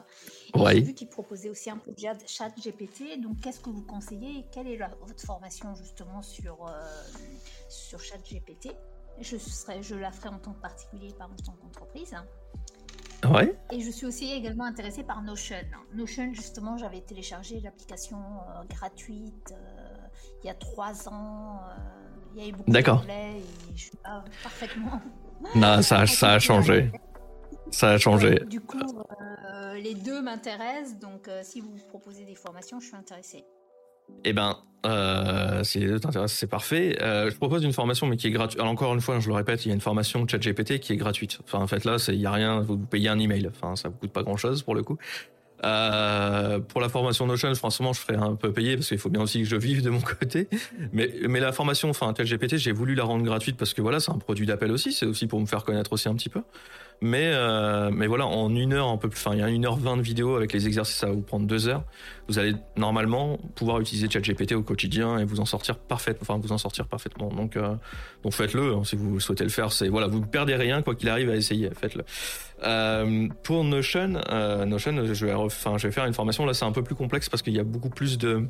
Ouais. j'ai vu qu'il proposait aussi un peu de Chat GPT. Donc, qu'est-ce que vous conseillez et quelle est la- votre formation justement sur, euh, sur Chat GPT je, serais, je la ferai en tant que particulier, pas en tant qu'entreprise. Ouais. Et je suis aussi également intéressée par Notion. Notion, justement, j'avais téléchargé l'application euh, gratuite euh, il y a trois ans. euh, il y avait beaucoup D'accord. d'anglais et je suis parfaitement. Non, ça, a- ça a changé. Ça a changé. Du coup, euh, les deux m'intéressent. Donc, euh, si vous proposez des formations, je suis intéressée. Eh ben, euh, si les deux t'intéressent, c'est parfait. Euh, je propose une formation, mais qui est gratuite. Alors, encore une fois, je le répète, il y a une formation ChatGPT qui est gratuite. Enfin, en fait, là, il n'y a rien, vous payez un email. Enfin, ça vous coûte pas grand-chose pour le coup. Euh, pour la formation Notion, franchement, je ferai un peu payer parce qu'il faut bien aussi que je vive de mon côté. Mais, mais la formation, enfin, ChatGPT, j'ai voulu la rendre gratuite parce que voilà, c'est un produit d'appel aussi. C'est aussi pour me faire connaître aussi un petit peu. Mais, euh, mais voilà, en une heure, un peu plus, enfin, il y a une heure vingt de vidéo avec les exercices, ça va vous prendre deux heures. Vous allez normalement pouvoir utiliser ChatGPT au quotidien et vous en sortir parfaitement, enfin, vous en sortir parfaitement. Donc, euh, donc faites-le hein, si vous souhaitez le faire. C'est voilà, vous ne perdez rien quoi qu'il arrive à essayer. Faites-le. Euh, pour Notion, Notion, je vais, je vais faire une formation. Là, c'est un peu plus complexe parce qu'il y a beaucoup plus de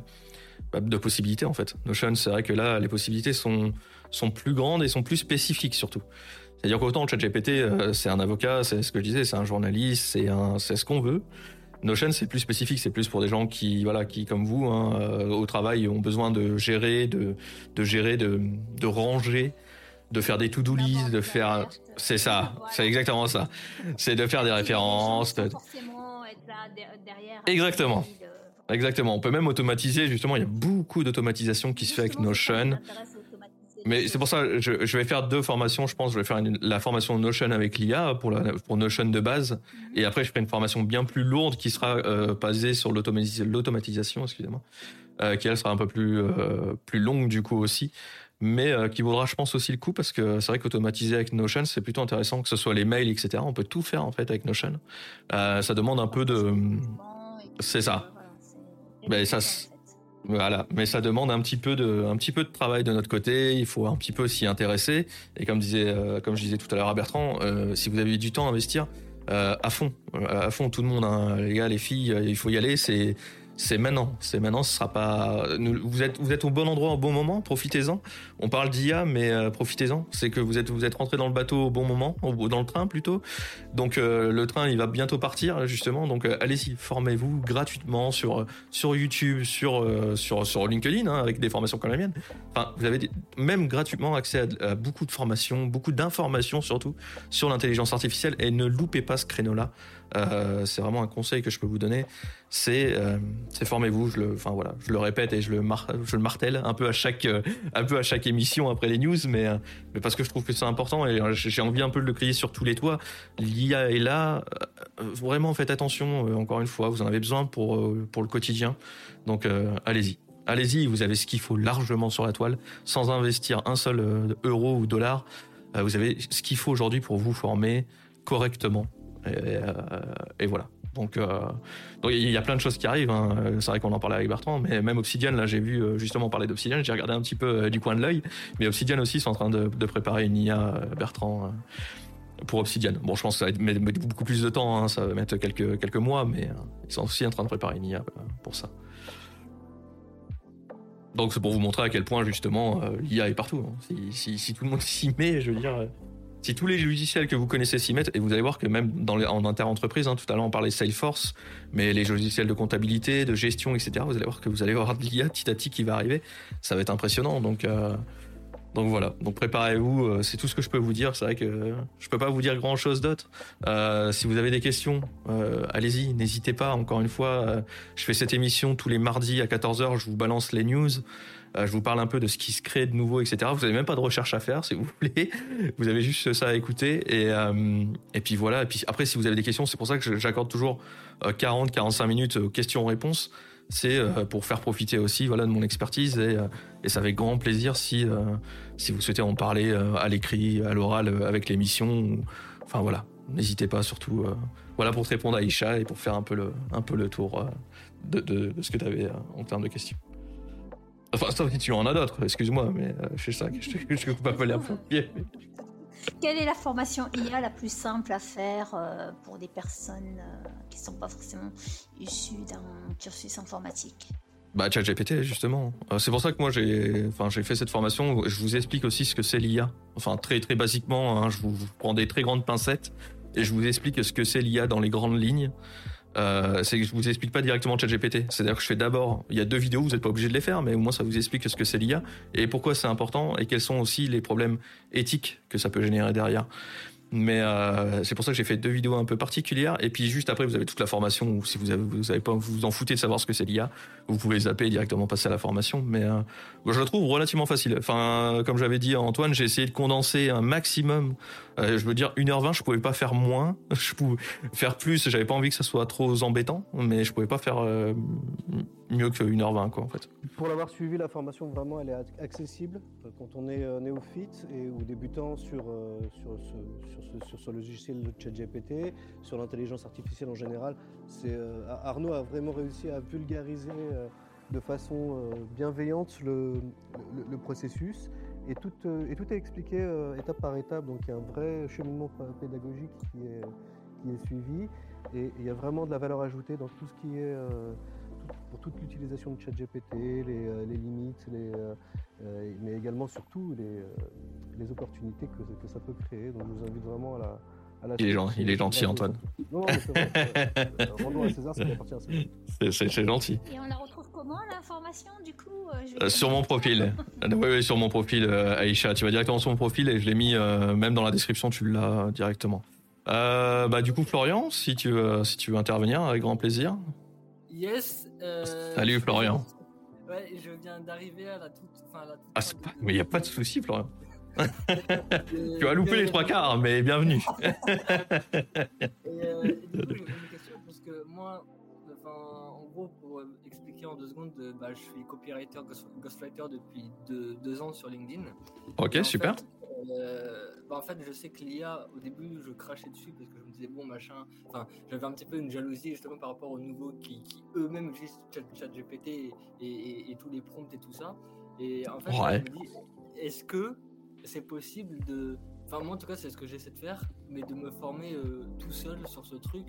bah, de possibilités en fait. Notion, c'est vrai que là, les possibilités sont sont plus grandes et sont plus spécifiques surtout. C'est-à-dire qu'autant ChatGPT, euh, c'est un avocat, c'est ce que je disais, c'est un journaliste, c'est un, c'est ce qu'on veut. Notion, c'est plus spécifique, c'est plus pour des gens qui, voilà, qui comme vous, hein, euh, au travail, ont besoin de gérer, de, de gérer, de, de ranger, de faire des to-do list, de faire, c'est ça, c'est exactement ça. C'est de faire des références. de- derrière. Exactement. Exactement. On peut même automatiser. Justement, il y a beaucoup d'automatisation qui se fait avec Notion. Mais c'est pour ça, je, je vais faire deux formations, je pense. Je vais faire une- la formation Notion avec l'IA pour, la- pour Notion de base. Et après, je ferai une formation bien plus lourde qui sera euh, basée sur l'automatis- l'automatisation, excusez-moi, euh, qui elle sera un peu plus, euh, plus longue du coup aussi. Mais qui vaudra, je pense, aussi le coup parce que c'est vrai qu'automatiser avec Notion, c'est plutôt intéressant, que ce soit les mails, etc. On peut tout faire en fait avec Notion. Ça demande un peu de. C'est ça. Ben, ça, Voilà, mais ça demande un petit peu de, travail de notre côté. Il faut un petit peu s'y intéresser. Et comme disait, euh, comme je disais tout à l'heure à Bertrand, euh, si vous avez du temps à investir, euh, à fond, à fond, tout le monde, hein, les gars, les filles, il faut y aller. C'est, c'est maintenant. C'est maintenant. Ce sera pas. Vous êtes, vous êtes au bon endroit au bon moment. Profitez-en. On parle d'IA, mais euh, profitez-en. C'est que vous êtes, vous êtes rentré dans le bateau au bon moment, dans le train plutôt. Donc euh, le train, il va bientôt partir justement. Donc euh, allez-y, formez-vous gratuitement sur sur YouTube, sur sur sur LinkedIn, hein, avec des formations comme la mienne. Enfin, vous avez même gratuitement accès à, à beaucoup de formations, beaucoup d'informations surtout sur l'intelligence artificielle. Et ne loupez pas ce créneau-là. Euh, c'est vraiment un conseil que je peux vous donner. C'est euh, formez-vous. Je le, enfin voilà, je le répète et je le mar- martèle un peu à chaque euh, un peu à chaque émission après les news, mais euh, mais parce que je trouve que c'est important et j'ai envie un peu de le crier sur tous les toits. L'IA est là. Vraiment, faites attention. Encore une fois, vous en avez besoin pour pour le quotidien. Donc allez-y. Allez-y, vous avez ce qu'il faut largement sur la toile, sans investir un seul euro ou dollar. Vous avez ce qu'il faut aujourd'hui pour vous former correctement. Et, euh, et voilà. Donc, euh, il y a plein de choses qui arrivent. hein. C'est vrai qu'on en parlait avec Bertrand, mais même Obsidian, là j'ai vu euh, justement parler d'Obsidian, j'ai regardé un petit peu du coin de l'œil. Mais Obsidian aussi sont en train de, préparer une IA, Bertrand, pour Obsidian. Bon, je pense que ça va mettre beaucoup plus de temps, hein, ça va mettre quelques, quelques mois, mais ils sont aussi en train de préparer une IA pour ça. Donc c'est pour vous montrer à quel point justement l'IA est partout. hein. Si, tout le monde s'y met, je veux dire, si tous les logiciels que vous connaissez s'y mettent, et vous allez voir que même dans en inter-entreprise, hein, tout à l'heure on parlait Salesforce, mais les logiciels de comptabilité, de gestion, etc., vous allez voir que vous allez avoir de l'IA petit à petit qui va arriver. Ça va être impressionnant. Donc, euh, Donc voilà, donc préparez-vous, euh, c'est tout ce que je peux vous dire. C'est vrai que je peux pas vous dire grand chose d'autre. Euh, si vous avez des questions, allez-y, n'hésitez pas. Encore une fois, je fais cette émission tous les mardis à 14h, je vous balance les news. Je vous parle un peu de ce qui se crée de nouveau, etc. Vous n'avez même pas de recherche à faire, si vous voulez. Vous avez juste ça à écouter. Et, et puis voilà. Et puis après, si vous avez des questions, c'est pour ça que j'accorde toujours 40, 45 minutes aux questions-réponses c'est euh, pour faire profiter aussi voilà, de mon expertise et, euh, et c'est avec grand plaisir si, euh, si vous souhaitez en parler à l'écrit, à l'oral, avec l'émission. Enfin voilà, n'hésitez pas surtout voilà, pour te répondre à Isha et pour faire un peu le, un peu le tour de, de, ce que tu avais en termes de questions. Enfin, si tu en as d'autres, excuse-moi, mais je sais ça que je ne peux pas peu quelle est la formation IA la plus simple à faire euh, pour des personnes euh, qui ne sont pas forcément issues d'un cursus informatique? Bah, ChatGPT, justement. Euh, c'est pour ça que moi, j'ai enfin, fait cette formation. Je vous explique aussi ce que c'est l'IA. Enfin, très, très basiquement, hein, je vous prends des très grandes pincettes et je vous explique ce que c'est l'IA dans les grandes lignes. Euh, c'est que je vous explique pas directement ChatGPT. C'est-à-dire que je fais d'abord, il y a deux vidéos, vous n'êtes pas obligé de les faire, mais au moins ça vous explique ce que c'est l'IA et pourquoi c'est important et quels sont aussi les problèmes éthiques que ça peut générer derrière. Mais euh, c'est pour ça que j'ai fait deux vidéos un peu particulières. Et puis juste après, vous avez toute la formation. Ou si vous avez, vous avez pas, vous en foutez de savoir ce que c'est l'IA, vous pouvez zapper et directement passer à la formation. Mais euh, je la trouve relativement facile. Enfin, comme j'avais dit à Antoine, j'ai essayé de condenser un maximum. Euh, je veux dire, 1h20, je pouvais pas faire moins. Je pouvais faire plus. J'avais pas envie que ça soit trop embêtant, mais je pouvais pas faire euh, mieux que 1h20 quoi en fait. Pour l'avoir suivi, la formation vraiment elle est accessible euh, quand on est néophyte et ou débutant sur, sur, ce, sur, ce, logiciel de ChatGPT, sur l'intelligence artificielle en général. C'est Arnaud a vraiment réussi à vulgariser de façon bienveillante le, le, processus et tout, et tout est expliqué étape par étape. Donc il y a un vrai cheminement pédagogique qui est, qui est suivi et il y a vraiment de la valeur ajoutée dans tout ce qui est pour toute l'utilisation de ChatGPT, les, euh, les limites, les, euh, euh, mais également surtout les, les opportunités que, que, ça peut créer. Donc je vous invite vraiment à la, à la il, est il est gentil, Antoine. Non, non c'est Rendons à César ce qui appartient à César. C'est gentil. Et on la retrouve comment l'information du coup Sur mon profil. oui, oui, sur mon profil, Aïcha. Tu vas directement sur mon profil et je l'ai mis même dans la description, tu l'as directement. bah, du coup, Florian, si tu, veux, si tu veux intervenir, avec grand plaisir. Yes, euh, Salut Florian. Ouais, je viens d'arriver à la toute. Enfin, la ah, pas... Mais il n'y a pas de souci, Florian. Tu vas louper les trois quarts, mais bienvenue. et, euh, et du coup, j'ai une question parce que moi, en gros, pour expliquer en deux secondes, bah, je suis copywriter, ghostwriter depuis deux, deux, ans sur LinkedIn. Ok, super. Euh, bah, en fait, je sais que l'IA, au début, je crachais dessus parce que je me disais, bon, machin. Enfin, j'avais un petit peu une jalousie justement par rapport aux nouveaux qui, eux-mêmes utilisent ChatGPT et, et, et, tous les prompts et tout ça. Et en fait, je me dis, est-ce que c'est possible de. Enfin, moi en tout cas, c'est ce que j'essaie de faire, mais de me former euh, tout seul sur ce truc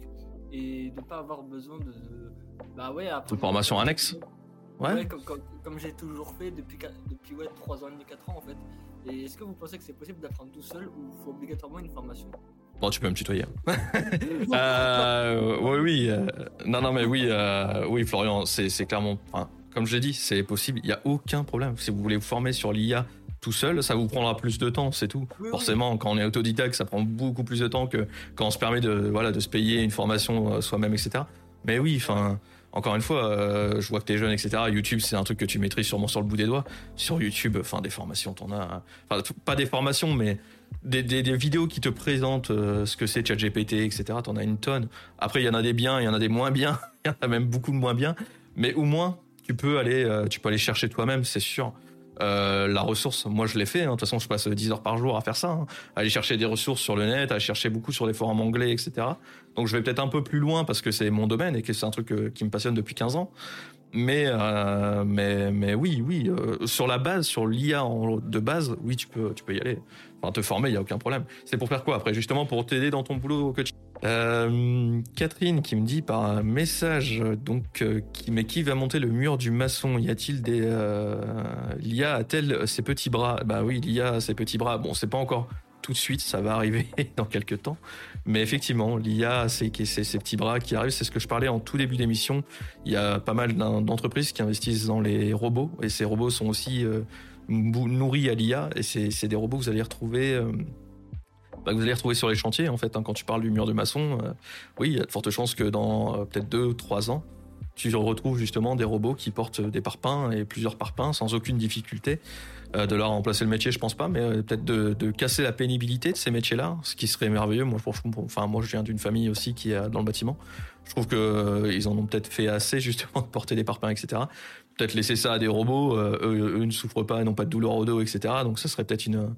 et de pas avoir besoin de. Bah ouais, après. De formation annexe Ouais. comme, comme, j'ai toujours fait depuis, depuis ouais, 3 ans et demi, 4 ans en fait. Et est-ce que vous pensez que c'est possible d'apprendre tout seul ou faut obligatoirement une formation? Bon, tu peux me tutoyer. euh, oui, oui. Euh, non, non, mais oui, euh, oui, Florian, c'est clairement. Enfin, comme je l'ai dit, c'est possible. Il n'y a aucun problème. Si vous voulez vous former sur l'IA tout seul, ça vous prendra plus de temps, c'est tout. Forcément, quand on est autodidacte, ça prend beaucoup plus de temps que quand on se permet de, voilà, de se payer une formation euh, soi-même, etc. Mais oui, enfin encore une fois, euh, je vois que t'es jeune, etc. YouTube, c'est un truc que tu maîtrises sûrement sur le bout des doigts. Sur YouTube, enfin, des formations, t'en as. Enfin, pas des formations, mais des, vidéos qui te présentent euh, ce que c'est ChatGPT, etc. T'en as une tonne. Après, il y en a des biens, il y en a des moins bien. Il y en a même beaucoup de moins bien. Mais au moins, tu peux aller, euh, tu peux aller chercher toi-même, c'est sûr. Euh, la ressource, moi je l'ai fait. Hein. De toute façon, je passe 10 heures par jour à faire ça. Hein. Aller chercher des ressources sur le net, aller chercher beaucoup sur les forums anglais, etc. Donc je vais peut-être un peu plus loin parce que c'est mon domaine et que c'est un truc euh, qui me passionne depuis 15 ans. Mais, euh, mais, mais oui, oui, sur la base, sur l'IA de base, oui, tu peux, tu peux y aller. Enfin, te former, il n'y a aucun problème. C'est pour faire quoi après Justement pour t'aider dans ton boulot au coaching? Euh, Catherine qui me dit par un message donc euh, qui mais qui va monter le mur du maçon? Y a-t-il des euh, l'IA a-t-elle ses petits bras? Bah oui, l'IA a ses petits bras. Bon, c'est pas encore tout de suite, ça va arriver dans quelques temps. Mais effectivement, l'IA ses, ses, petits bras qui arrivent. C'est ce que je parlais en tout début d'émission. Il y a pas mal d'entreprises qui investissent dans les robots et ces robots sont aussi nourris à l'IA et c'est des robots que vous allez retrouver. Bah, vous allez retrouver sur les chantiers en fait. Hein. quand tu parles du mur de maçon, oui, il y a de fortes chances que dans peut-être deux ou trois ans, tu retrouves justement des robots qui portent des parpaings et plusieurs parpaings sans aucune difficulté. Euh, de leur remplacer le métier, je pense pas, mais euh, peut-être de, casser la pénibilité de ces métiers-là, ce qui serait merveilleux. Moi, enfin, moi, je viens d'une famille aussi qui est dans le bâtiment. Je trouve que euh, ils en ont peut-être fait assez justement de porter des parpaings, etc. Peut-être laisser ça à des robots. Eux, ne souffrent pas, n'ont pas de douleur au dos, etc. Donc, ça serait peut-être une,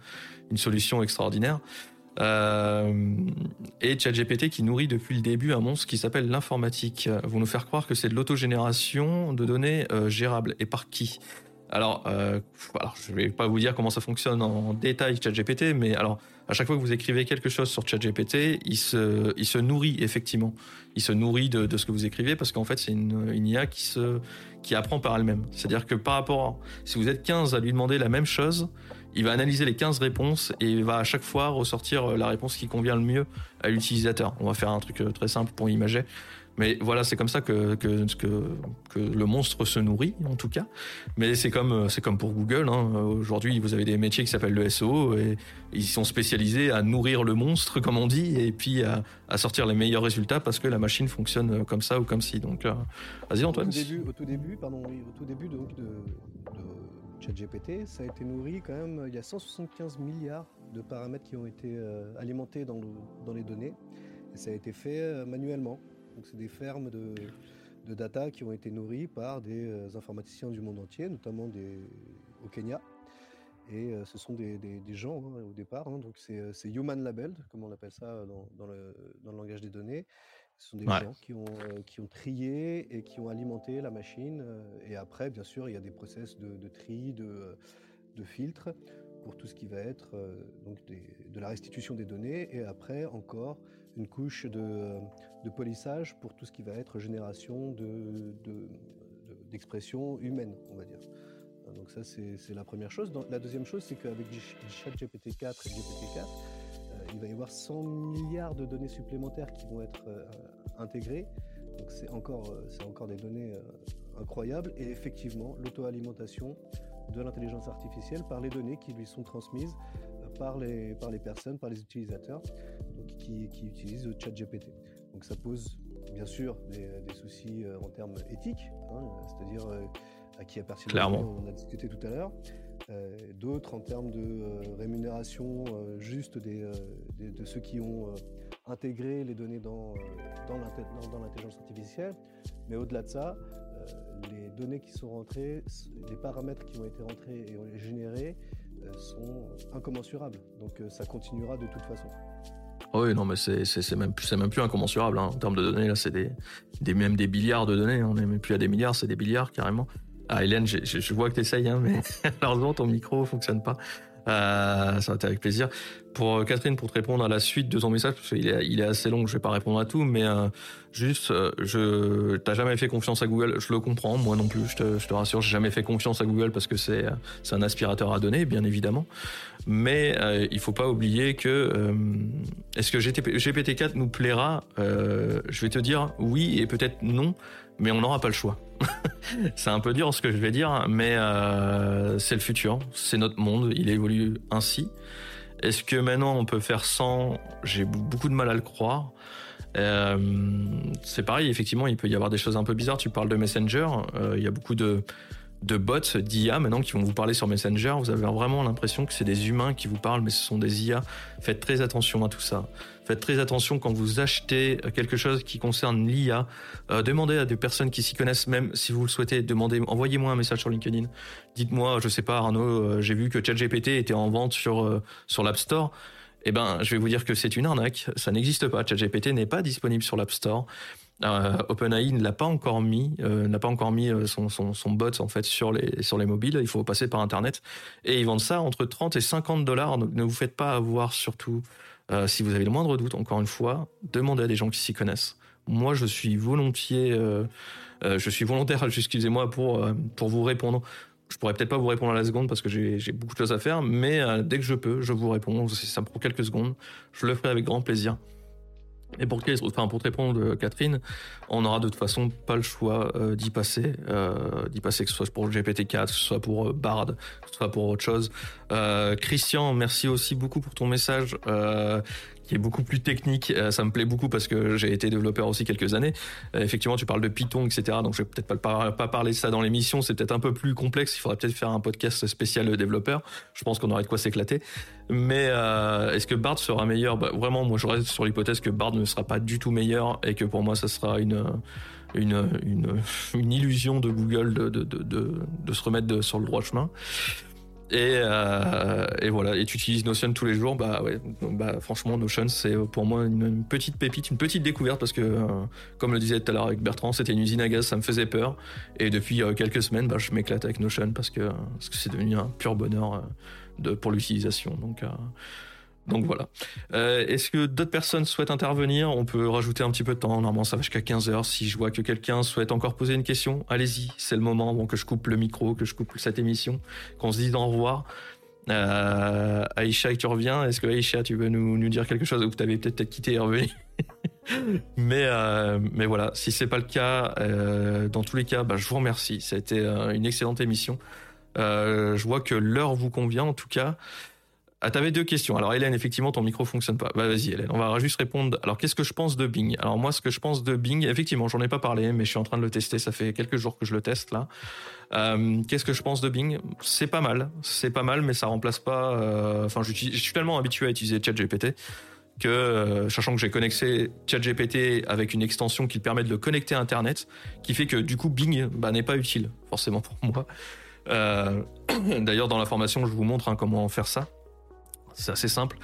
une solution extraordinaire. Euh, et ChatGPT qui nourrit depuis le début un monstre qui s'appelle l'informatique. Vous nous faire croire que c'est de l'autogénération de données euh, gérables. Et par qui? Alors, euh, alors, je vais pas vous dire comment ça fonctionne en détail ChatGPT, mais alors à chaque fois que vous écrivez quelque chose sur ChatGPT, il se, il se nourrit effectivement. Il se nourrit de, de ce que vous écrivez parce qu'en fait c'est une, une IA qui se, qui apprend par elle-même. C'est-à-dire que par rapport, à, si vous êtes 15 à lui demander la même chose, il va analyser les 15 réponses et il va à chaque fois ressortir euh, la réponse qui convient le mieux à l'utilisateur. On va faire un truc euh, très simple pour imager. Mais voilà, c'est comme ça que, que, que, le monstre se nourrit, en tout cas. Mais c'est comme, euh, c'est comme pour Google. Hein. Aujourd'hui, vous avez des métiers qui s'appellent le SEO et ils sont spécialisés à nourrir le monstre, comme on dit, et puis à, à sortir les meilleurs résultats parce que la machine fonctionne comme ça ou comme ci. Donc, vas-y, Antoine. Au tout début, au tout début, pardon, au tout début donc, de, de ChatGPT, ça a été nourri quand même, il y a 175 milliards de paramètres qui ont été euh, alimentés dans, les données, et ça a été fait euh, manuellement. Donc c'est des fermes de, data qui ont été nourries par des euh, informaticiens du monde entier, notamment des, au Kenya. Et ce sont des, gens hein, au départ, hein. donc c'est human labeled, comme on appelle ça dans, le, dans le langage des données. Ce sont des gens qui ont, euh, qui ont trié et qui ont alimenté la machine. Euh, et après, bien sûr, il y a des process de, tri, de, de filtre pour tout ce qui va être euh, donc de la restitution des données. Et après, encore une couche de, de polissage pour tout ce qui va être génération d'expression de, humaine, on va dire. Donc ça, c'est la première chose. la deuxième chose, c'est qu'avec ChatGPT-4 et GPT-4, il va y avoir 100 milliards de données supplémentaires qui vont être euh, intégrées. Donc c'est encore, euh, encore des données euh, incroyables. Et effectivement, l'auto-alimentation de l'intelligence artificielle par les données qui lui sont transmises par les, par les personnes, par les utilisateurs qui, qui, utilisent le chat GPT. Donc ça pose bien sûr des, soucis en termes éthiques, hein, c'est-à-dire à qui appartient Clairement. on a discuté tout à l'heure. Euh, d'autres en termes de euh, rémunération euh, juste des, de ceux qui ont intégré les données dans, dans l'intelligence artificielle. Mais au-delà de ça, les données qui sont rentrées, les paramètres qui ont été rentrés et générés sont incommensurables. Donc ça continuera de toute façon. Oui, non, mais c'est même, même plus incommensurable hein. en termes de données. Là, c'est des, des, même des milliards de données. On n'est même plus à des milliards, c'est des milliards carrément. Ah, Hélène, je, je vois que tu essayes, hein, mais malheureusement, ton micro fonctionne pas. Euh, ça va être avec plaisir. Pour euh, Catherine, pour te répondre à la suite de ton message, parce qu'il est, assez long, je vais pas répondre à tout, mais euh, juste, je, t'as jamais fait confiance à Google, je le comprends, moi non plus, je te, je te rassure, j'ai jamais fait confiance à Google parce que c'est, c'est un aspirateur à données, bien évidemment. Mais euh, il faut pas oublier que est-ce que GPT-4 nous plaira? Je vais te dire oui et peut-être non, mais on n'aura pas le choix. c'est un peu dur ce que je vais dire, mais euh, c'est le futur, c'est notre monde, il évolue ainsi. Est-ce que maintenant on peut faire sans? J'ai beaucoup de mal à le croire. Euh, c'est pareil, effectivement, il peut y avoir des choses un peu bizarres. Tu parles de Messenger, euh, il y a beaucoup de, de bots d'IA maintenant qui vont vous parler sur Messenger. Vous avez vraiment l'impression que c'est des humains qui vous parlent, mais ce sont des IA. Faites très attention à tout ça. Faites très attention quand vous achetez quelque chose qui concerne l'IA. Euh, demandez à des personnes qui s'y connaissent, même si vous le souhaitez. Demandez, envoyez-moi un message sur LinkedIn. Dites-moi, je sais pas, Arnaud, euh, j'ai vu que ChatGPT était en vente sur euh, sur l'App Store. Eh ben, je vais vous dire que c'est une arnaque. Ça n'existe pas. ChatGPT n'est pas disponible sur l'App Store. Euh, OpenAI ne l'a pas encore mis, euh, n'a pas encore mis euh, son, bot en fait sur les mobiles. Il faut passer par Internet et ils vendent ça entre 30 et 50 dollars. Donc ne vous faites pas avoir surtout si vous avez le moindre doute. Encore une fois, demandez à des gens qui s'y connaissent. Moi, je suis volontiers, je suis volontaire, excusez-moi pour pour vous répondre. Je pourrais peut-être pas vous répondre à la seconde parce que j'ai beaucoup de choses à faire, mais dès que je peux, je vous réponds. Si ça me prend quelques secondes, je le ferai avec grand plaisir. Et pour, enfin, pour te répondre, Catherine, on aura de toute façon pas le choix euh, d'y passer, euh, d'y passer que ce soit pour le GPT-4, que ce soit pour euh, Bard, que ce soit pour autre chose. Christian, merci aussi beaucoup pour ton message qui est beaucoup plus technique. Euh, ça me plaît beaucoup parce que j'ai été développeur aussi quelques années. Euh, effectivement, tu parles de Python, etc. Donc je vais peut-être pas, parler de ça dans l'émission. C'est peut-être un peu plus complexe. Il faudrait peut-être faire un podcast spécial développeur. Je pense qu'on aurait de quoi s'éclater. Mais euh, est-ce que Bard sera meilleur? Bah, Vraiment, moi je reste sur l'hypothèse que Bard ne sera pas du tout meilleur et que pour moi ça sera une illusion de Google de se remettre sur le droit chemin. Et, euh, et, voilà, et tu utilises Notion tous les jours, bah ouais, bah franchement Notion c'est pour moi une, petite pépite, une petite découverte parce que euh, comme le disait tout à l'heure avec Bertrand, c'était une usine à gaz, ça me faisait peur. Et depuis euh, quelques semaines, bah, je m'éclate avec Notion parce que parce que c'est devenu un pur bonheur de, pour l'utilisation. Donc donc voilà. Euh, est-ce que d'autres personnes souhaitent intervenir? On peut rajouter un petit peu de temps. Normalement, ça va jusqu'à 15 heures. Si je vois que quelqu'un souhaite encore poser une question, allez-y. C'est le moment que je coupe le micro, que je coupe cette émission, qu'on se dise au revoir. Euh, Aïcha, tu reviens? Est-ce que Aïcha, tu veux nous, dire quelque chose? Ou que tu avais peut-être quitté et revenu mais, euh, mais voilà, si c'est pas le cas, euh, dans tous les cas, bah, je vous remercie. Ça a été une excellente émission. Je vois que l'heure vous convient en tout cas. Ah, t'avais deux questions. Alors, Hélène, effectivement, ton micro fonctionne pas. Bah, vas-y, Hélène, on va juste répondre. Alors, qu'est-ce que je pense de Bing? Alors, moi, ce que je pense de Bing, effectivement, j'en ai pas parlé, mais je suis en train de le tester. Ça fait quelques jours que je le teste, là. Euh, qu'est-ce que je pense de Bing? C'est pas mal. C'est pas mal, mais ça remplace pas... Euh, enfin, je suis tellement habitué à utiliser ChatGPT que, euh, sachant que j'ai connecté ChatGPT avec une extension qui permet de le connecter à Internet, qui fait que, du coup, Bing bah, n'est pas utile, forcément, pour moi. D'ailleurs, dans la formation, je vous montre hein, comment faire ça. C'est assez simple.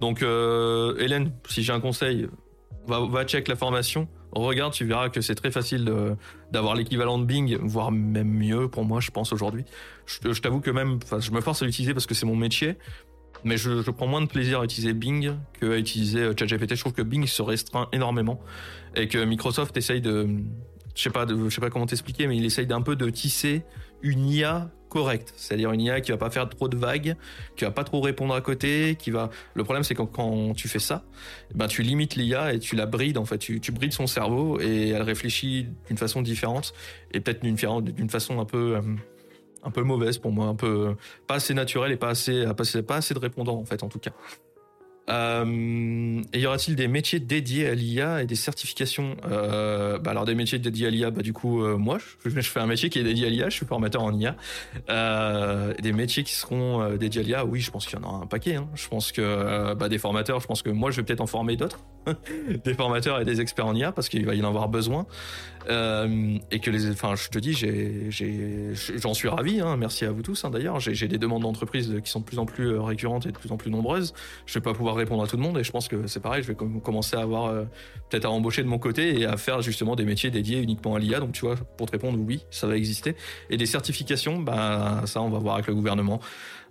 Donc, euh, Hélène, si j'ai un conseil, va, check la formation. Regarde, tu verras que c'est très facile d'avoir l'équivalent de Bing, voire même mieux pour moi, je pense aujourd'hui. Je, t'avoue que même, je me force à l'utiliser parce que c'est mon métier, mais je, prends moins de plaisir à utiliser Bing qu'à utiliser euh, ChatGPT. Je trouve que Bing se restreint énormément et que Microsoft essaye de, je sais pas, je sais pas comment t'expliquer, mais il essaye d'un peu de tisser une IA c'est-à-dire une IA qui va pas faire trop de vagues, qui va pas trop répondre à côté, qui va. Le problème c'est quand, quand tu fais ça, eh ben tu limites l'IA et tu la brides en fait, tu, brides son cerveau et elle réfléchit d'une façon différente et peut-être d'une d'une façon un peu euh, un peu mauvaise pour moi, un peu pas assez naturelle et pas assez pas, pas assez de répondants en fait en tout cas. Euh, et y aura-t-il des métiers dédiés à l'IA et des certifications euh, bah Alors des métiers dédiés à l'IA, bah du coup euh, moi je, fais un métier qui est dédié à l'IA, je suis formateur en IA. Euh, des métiers qui seront dédiés à l'IA, oui je pense qu'il y en aura un paquet. Hein. Je pense que bah, des formateurs, je pense que moi je vais peut-être en former d'autres, des formateurs et des experts en IA parce qu'il va y en avoir besoin. Et que les, enfin, je te dis, j'en suis ravi. Hein, merci à vous tous. Hein, D'ailleurs, j'ai des demandes d'entreprise qui sont de plus en plus récurrentes et de plus en plus nombreuses. Je vais pas pouvoir répondre à tout le monde, et je pense que c'est pareil. Je vais commencer à avoir euh, peut-être à embaucher de mon côté et à faire justement des métiers dédiés uniquement à l'IA. Donc, tu vois, pour te répondre, oui, ça va exister. Et des certifications, bah, ça, on va voir avec le gouvernement.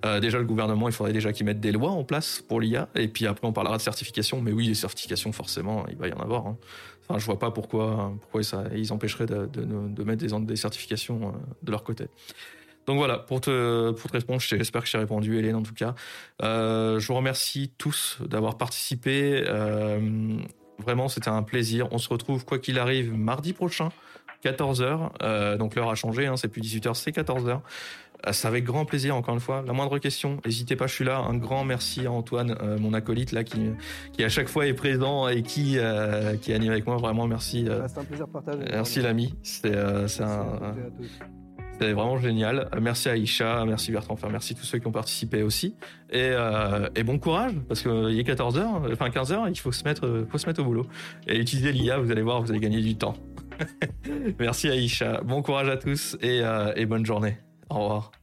Euh, déjà, le gouvernement, il faudrait déjà qu'ils mettent des lois en place pour l'IA. Et puis après, on parlera de certification. Mais oui, les certifications, forcément, il va y en avoir. Hein. Enfin, je vois pas pourquoi, pourquoi ils empêcheraient de, mettre des, des, certifications euh, de leur côté. Donc voilà, pour te, pour te répondre, j'espère que j'ai répondu, Hélène, en tout cas. Euh, je vous remercie tous d'avoir participé. Euh, vraiment, c'était un plaisir. On se retrouve, quoi qu'il arrive, mardi prochain, 14h. Euh, donc l'heure a changé, hein, c'est plus 18h, c'est 14h. Euh, c'est avec grand plaisir, encore une fois. La moindre question, n'hésitez pas, je suis là. Un grand merci à Antoine, euh, mon acolyte, là, qui, qui à chaque fois est présent et qui, euh, qui anime avec moi. Vraiment, merci. c'est un plaisir partagé. Merci, l'ami. C'était vraiment génial. Merci à Aïcha, merci Bertrand, enfin merci tous ceux qui ont participé aussi. Et, et bon courage, parce qu'il est 14h, enfin 15h, il faut se mettre, faut se mettre au boulot. Et utiliser l'IA, vous allez voir, vous allez gagner du temps. merci Aïcha. Bon courage à tous et bonne journée. Au revoir.